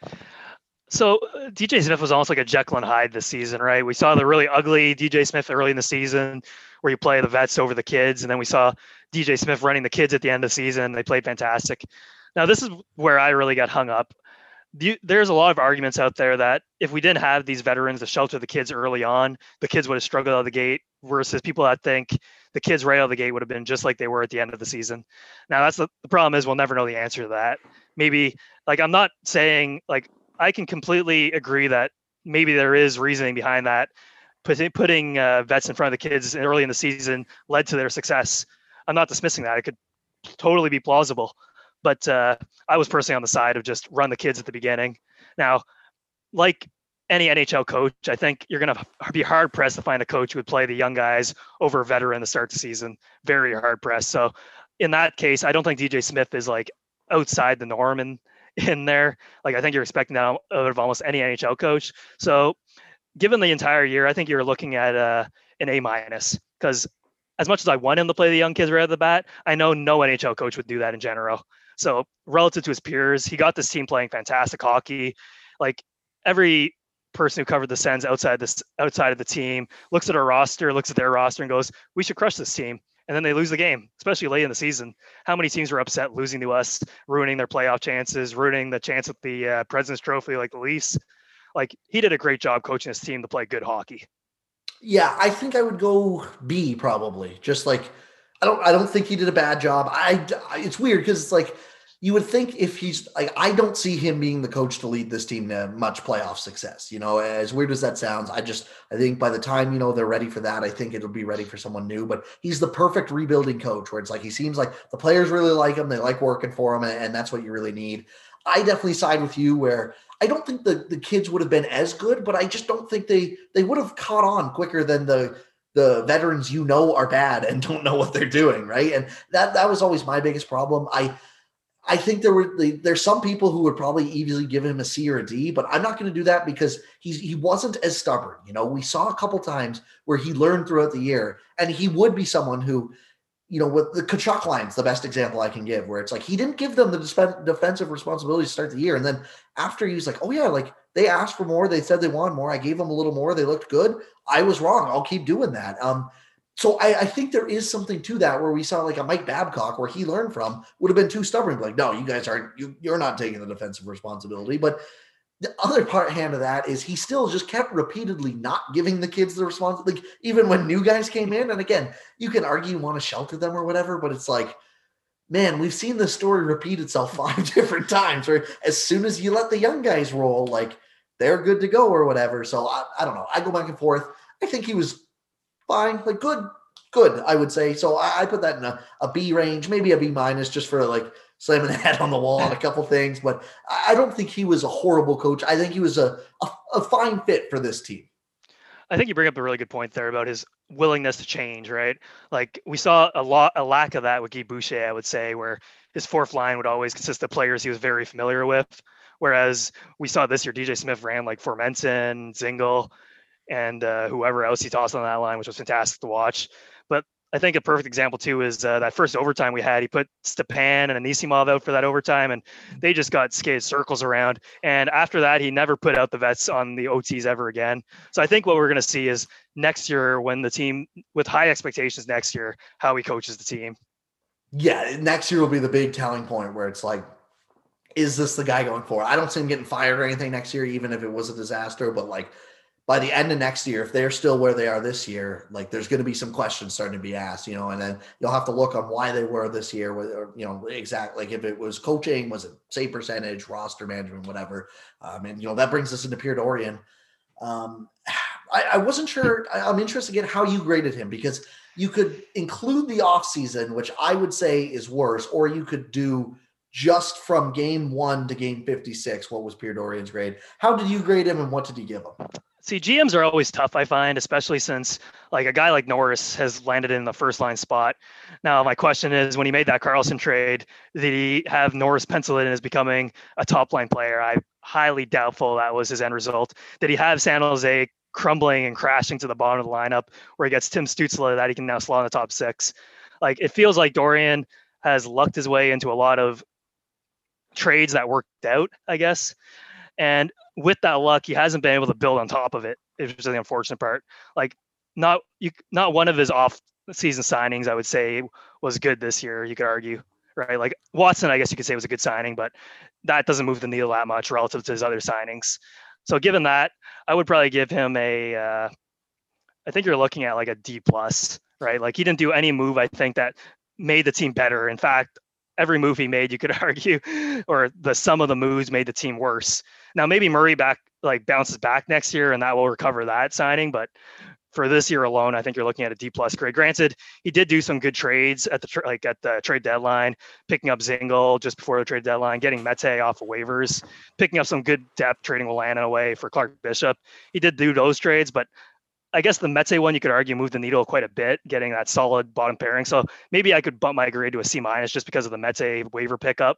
So uh, DJ Smith was almost like a Jekyll and Hyde this season, right? We saw the really ugly DJ Smith early in the season, where you play the vets over the kids, and then we saw DJ Smith running the kids at the end of the season. They played fantastic. Now this is where I really got hung up. There's a lot of arguments out there that if we didn't have these veterans to shelter the kids early on, the kids would have struggled out of the gate. Versus people that think the kids right out of the gate would have been just like they were at the end of the season. Now that's the, the problem is we'll never know the answer to that. Maybe like I'm not saying like I can completely agree that maybe there is reasoning behind that. Putting putting uh, vets in front of the kids early in the season led to their success. I'm not dismissing that; it could totally be plausible. But uh, I was personally on the side of just run the kids at the beginning. Now, like any NHL coach, I think you're going to be hard pressed to find a coach who would play the young guys over a veteran to start the season. Very hard pressed. So, in that case, I don't think DJ Smith is like outside the norm in in there. Like I think you're expecting that out of almost any NHL coach. So given the entire year, I think you're looking at uh, an A minus because as much as I want him to play the young kids right at the bat, I know no NHL coach would do that in general. So relative to his peers, he got this team playing fantastic hockey. Like every person who covered the Sens outside this outside of the team looks at our roster, looks at their roster, and goes, "We should crush this team." and then they lose the game, especially late in the season. How many teams were upset losing to us, ruining their playoff chances, ruining the chance at the uh, President's Trophy like the Leafs? Like he did a great job coaching his team to play good hockey. Yeah, I think I would go B probably. Just like I don't I don't think he did a bad job. I it's weird because it's like you would think if he's like I don't see him being the coach to lead this team to much playoff success. You know, as weird as that sounds, I just I think by the time you know they're ready for that, I think it'll be ready for someone new. But he's the perfect rebuilding coach where it's like he seems like the players really like him, they like working for him, and that's what you really need. I definitely side with you where I don't think the, the kids would have been as good, but I just don't think they they would have caught on quicker than the the veterans you know are bad and don't know what they're doing, right? And that that was always my biggest problem. I I think there were there's some people who would probably easily give him a C or a D, but I'm not going to do that because he's he wasn't as stubborn. You know, we saw a couple times where he learned throughout the year, and he would be someone who, you know, with the Tkachuk line's the best example I can give, where it's like he didn't give them the defensive responsibility to start the year, and then after he's like, oh yeah, like they asked for more, they said they wanted more, I gave them a little more, they looked good. I was wrong. I'll keep doing that. Um, so I, I, think there is something to that where we saw like a Mike Babcock where he learned from would have been too stubborn. Like, no, you guys aren't you, you're not taking the defensive responsibility. But the other part hand of that is he still just kept repeatedly not giving the kids the response. like, even when new guys came in. And again, you can argue you want to shelter them or whatever, but it's like, man, we've seen this story repeat itself <laughs> five different times. Where as soon as you let the young guys roll, like they're good to go or whatever. So I, I don't know. I go back and forth. I think he was fine, like good, good, I would say. So I, I put that in a, a B range, maybe a B minus, just for like slamming <laughs> the head on the wall on a couple things. But I don't think he was a horrible coach. I think he was a, a, a fine fit for this team. I think you bring up a really good point there about his willingness to change, right? Like we saw a lot, a lack of that with Guy Boucher, I would say, where his fourth line would always consist of players he was very familiar with. Whereas we saw this year, DJ Smith ran like Formenton, Dzingel, and uh, whoever else he tossed on that line, which was fantastic to watch. But I think a perfect example too is uh, that first overtime we had. He put Stepan and Anisimov out for that overtime, and they just got skated circles around. And after that, he never put out the vets on the OTs ever again. So I think what we're going to see is next year when the team with high expectations next year, how he coaches the team. Yeah, next year will be the big telling point where it's like, is this the guy going for? I don't see him getting fired or anything next year, even if it was a disaster. But like by the end of next year, if they're still where they are this year, like there's going to be some questions starting to be asked, you know, and then you'll have to look on why they were this year, or, you know, exactly like if it was coaching, was it save percentage, roster management, whatever. Um, and, you know, that brings us into Pierre Dorion. Um, I, I wasn't sure. I, I'm interested in how you graded him because you could include the offseason, which I would say is worse, or you could do just from game one to game 56. What was Pierre Dorion's grade? How did you grade him and what did you give him? See, GMs are always tough, I find, especially since like a guy like Norris has landed in the first line spot. Now, my question is, when he made that Karlsson trade, did he have Norris penciled in as becoming a top line player? I highly doubtful that was his end result. Did he have San Jose crumbling and crashing to the bottom of the lineup where he gets Tim Stützle that he can now slot in the top six? Like it feels like Dorian has lucked his way into a lot of trades that worked out, I guess. And with that luck, he hasn't been able to build on top of it. Is the unfortunate part. Like not you, not one of his off season signings, I would say, was good this year. You could argue, right? Like Watson, I guess you could say was a good signing, but that doesn't move the needle that much relative to his other signings. So given that, I would probably give him a. Uh, I think you're looking at like a D plus, right? Like he didn't do any move I think that made the team better. In fact, every move he made, you could <laughs> argue, or the sum of the moves made the team worse. Now maybe Murray back like bounces back next year and that will recover that signing, but for this year alone, I think you're looking at a D plus grade. Granted, he did do some good trades at the tra- like at the trade deadline, picking up Dzingel just before the trade deadline, getting Mete off of waivers, picking up some good depth, trading Wolanin away for Clark Bishop. He did do those trades, but I guess the Mete one you could argue moved the needle quite a bit, getting that solid bottom pairing. So maybe I could bump my grade to a C minus just because of the Mete waiver pickup.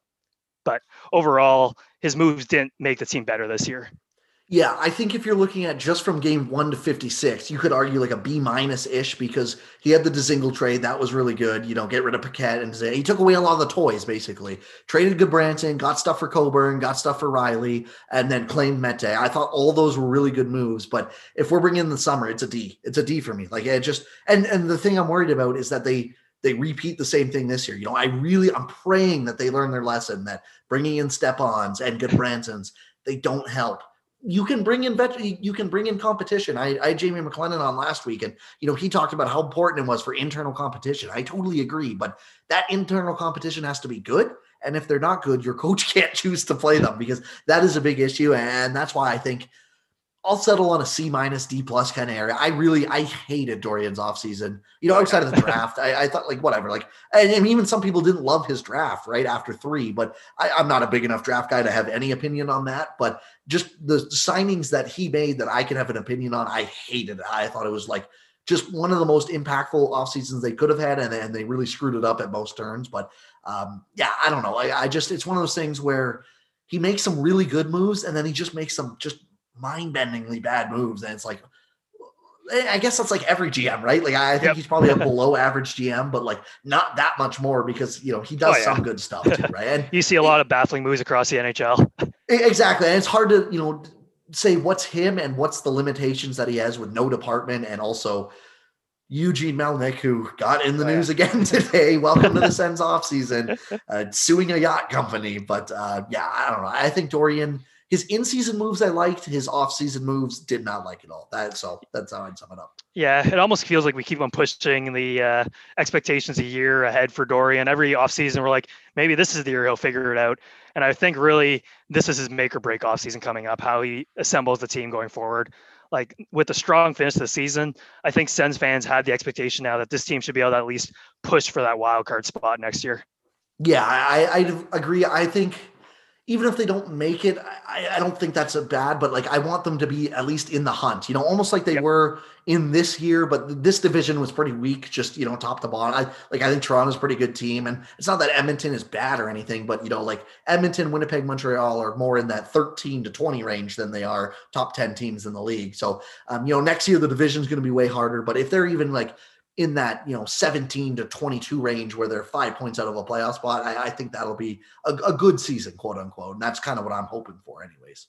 But overall, his moves didn't make the team better this year. Yeah, I think if you're looking at just from game one to 56, you could argue like a B minus ish because he had the Dzingel trade. That was really good. You know, get rid of Paquette and he took away a lot of the toys basically. Traded Gudbranson, got stuff for Coburn, got stuff for Reilly, and then claimed Mete. I thought all those were really good moves. But if we're bringing in the summer, it's a D. It's a D for me. Like it just, and, and the thing I'm worried about is that they, they repeat the same thing this year. You know, I really, I'm praying that they learn their lesson that bringing in Stepans and Gudbransons, they don't help you can bring in vet, you can bring in competition. I, I had Jamie McLennan on last week, and you know he talked about how important it was for internal competition. I totally agree, but that internal competition has to be good. And if they're not good, your coach <laughs> can't choose to play them because that is a big issue. And that's why I think I'll settle on a C minus D plus kind of area. I really I hated Dorion's offseason. You know, outside of the draft, I, I, thought like whatever. Like and, and, even some people didn't love his draft right after three, but I, I'm not a big enough draft guy to have any opinion on that. But just the signings that he made that I can have an opinion on, I hated it. I thought it was like just one of the most impactful off seasons they could have had, and, and they really screwed it up at most turns. But um, yeah, I don't know. I, I just it's one of those things where he makes some really good moves, and then he just makes some just mind-bendingly bad moves, and it's like eh, I guess that's like every GM, right? Like I think yep. he's probably a <laughs> below average GM, but like not that much more because you know he does oh, yeah. some good stuff too, right? And <laughs> you see a lot of baffling moves across the NHL. exactly, and it's hard to you know say what's him and what's the limitations that he has with no department, and also Eugene Melnyk, who got in the oh, news yeah. again <laughs> today. Welcome to the Sens off season, uh, suing a yacht company. But uh, yeah, I don't know. I think Dorion his in-season moves I liked, his off-season moves did not like at all. That so that's how I'd sum it up. Yeah, it almost feels like we keep on pushing the uh, expectations a year ahead for Dorion. Every offseason, we're like, maybe this is the year he'll figure it out. And I think really this is his make or break offseason coming up, how he assembles the team going forward. Like with a strong finish to the season, I think Sens fans have the expectation now that this team should be able to at least push for that wild card spot next year. Yeah, I, I agree. I think even if they don't make it, I, I, don't think that's a bad, but like I want them to be at least in the hunt, you know, almost like they yep. were in this year, but this division was pretty weak, just you know, top to bottom. I like I think Toronto's a pretty good team, and it's not that Edmonton is bad or anything, but you know, like Edmonton, Winnipeg, Montreal are more in that 13 to 20 range than they are top 10 teams in the league. So um, you know, next year the division is going to be way harder, but if they're even like in that you know 17 to 22 range where they're five points out of a playoff spot i, I think that'll be a, a, good season quote unquote and that's kind of what i'm hoping for anyways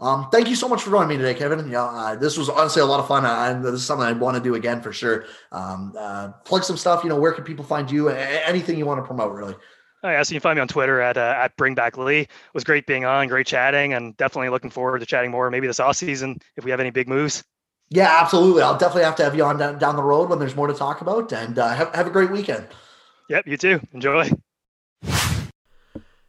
um, thank you so much for joining me today, Kevin. Yeah, uh, this was honestly a lot of fun. and this is something I want to do again for sure. Um, uh, plug some stuff. You know, where can people find you? Anything you want to promote, really. Oh, yeah, so you can find me on Twitter at uh, at Bring Back Lee. It was great being on, great chatting, and definitely looking forward to chatting more. Maybe this off season if we have any big moves. Yeah, absolutely. I'll definitely have to have you on down, down the road when there's more to talk about. And uh, have, have a great weekend. Yep, you too. Enjoy.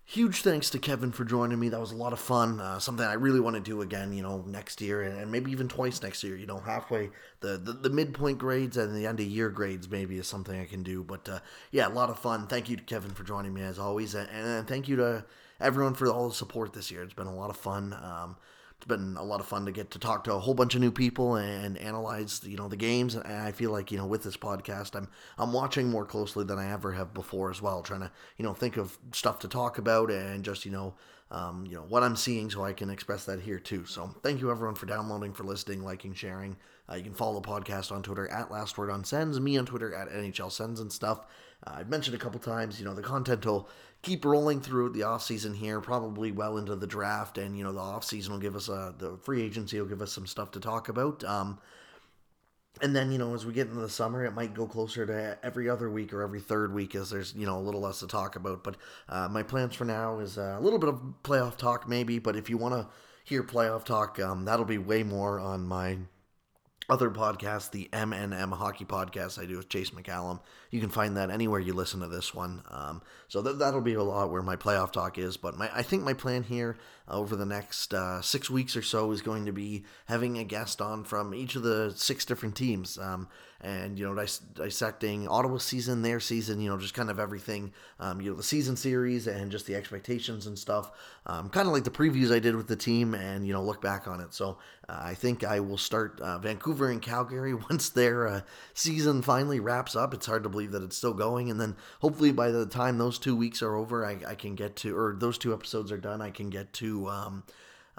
Huge thanks to Kevin for joining me. That was a lot of fun. Uh, something I really want to do again, you know, next year and, and maybe even twice next year. You know, halfway the, the, the midpoint grades and the end of year grades maybe is something I can do. But uh, yeah, a lot of fun. Thank you to Kevin for joining me as always, and, and thank you to everyone for all the support this year. It's been a lot of fun. Um, it's been a lot of fun to get to talk to a whole bunch of new people and analyze you know the games and I feel like you know with this podcast I'm I'm watching more closely than I ever have before as well trying to you know think of stuff to talk about and just you know um, you know what I'm seeing, so I can express that here too. So thank you everyone for downloading, for listening, liking, sharing. Uh, you can follow the podcast on Twitter at Last Word on Sens, me on Twitter at NHL sends and stuff. Uh, I've mentioned a couple times, you know, the content will keep rolling through the off season here, probably well into the draft, and you know the off season will give us uh, the free agency will give us some stuff to talk about. Um, and then you know as we get into the summer it might go closer to every other week or every third week as there's you know a little less to talk about but uh, my plans for now is uh, a little bit of playoff talk maybe but if you want to hear playoff talk um, that'll be way more on my other podcast, the MNM Hockey Podcast I do with Chase McCallum. You can find that anywhere you listen to this one. Um, so that, that'll be a lot where my playoff talk is. But my, I think my plan here over the next uh, six weeks or so is going to be having a guest on from each of the six different teams. Um, and, you know, dis- dissecting Ottawa season, their season, you know, just kind of everything, um, you know, the season series and just the expectations and stuff. Um, kind of like the previews I did with the team and, you know, look back on it. So uh, I think I will start uh, Vancouver and Calgary <laughs> once their uh, season finally wraps up. It's hard to believe that it's still going. And then hopefully by the time those two weeks are over, I, I can get to, or those two episodes are done, I can get to. Um,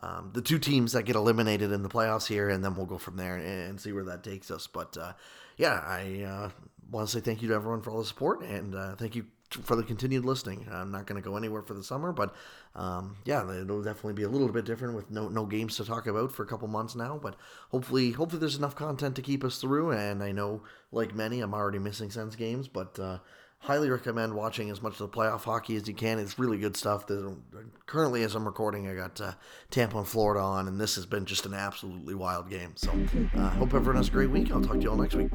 um, the two teams that get eliminated in the playoffs here, and then we'll go from there and, and see where that takes us. But uh, yeah, I uh, want to say thank you to everyone for all the support, and uh, thank you for the continued listening. I'm not going to go anywhere for the summer, but um, yeah, it'll definitely be a little bit different with no no games to talk about for a couple months now. But hopefully, hopefully there's enough content to keep us through. And I know, like many, I'm already missing Sens games, but uh, highly recommend watching as much of the playoff hockey as you can. It's really good stuff. currently, as I'm recording, I got uh, Tampa and Florida on, and this has been just an absolutely wild game. So, uh, hope everyone has a great week. I'll talk to you all next week.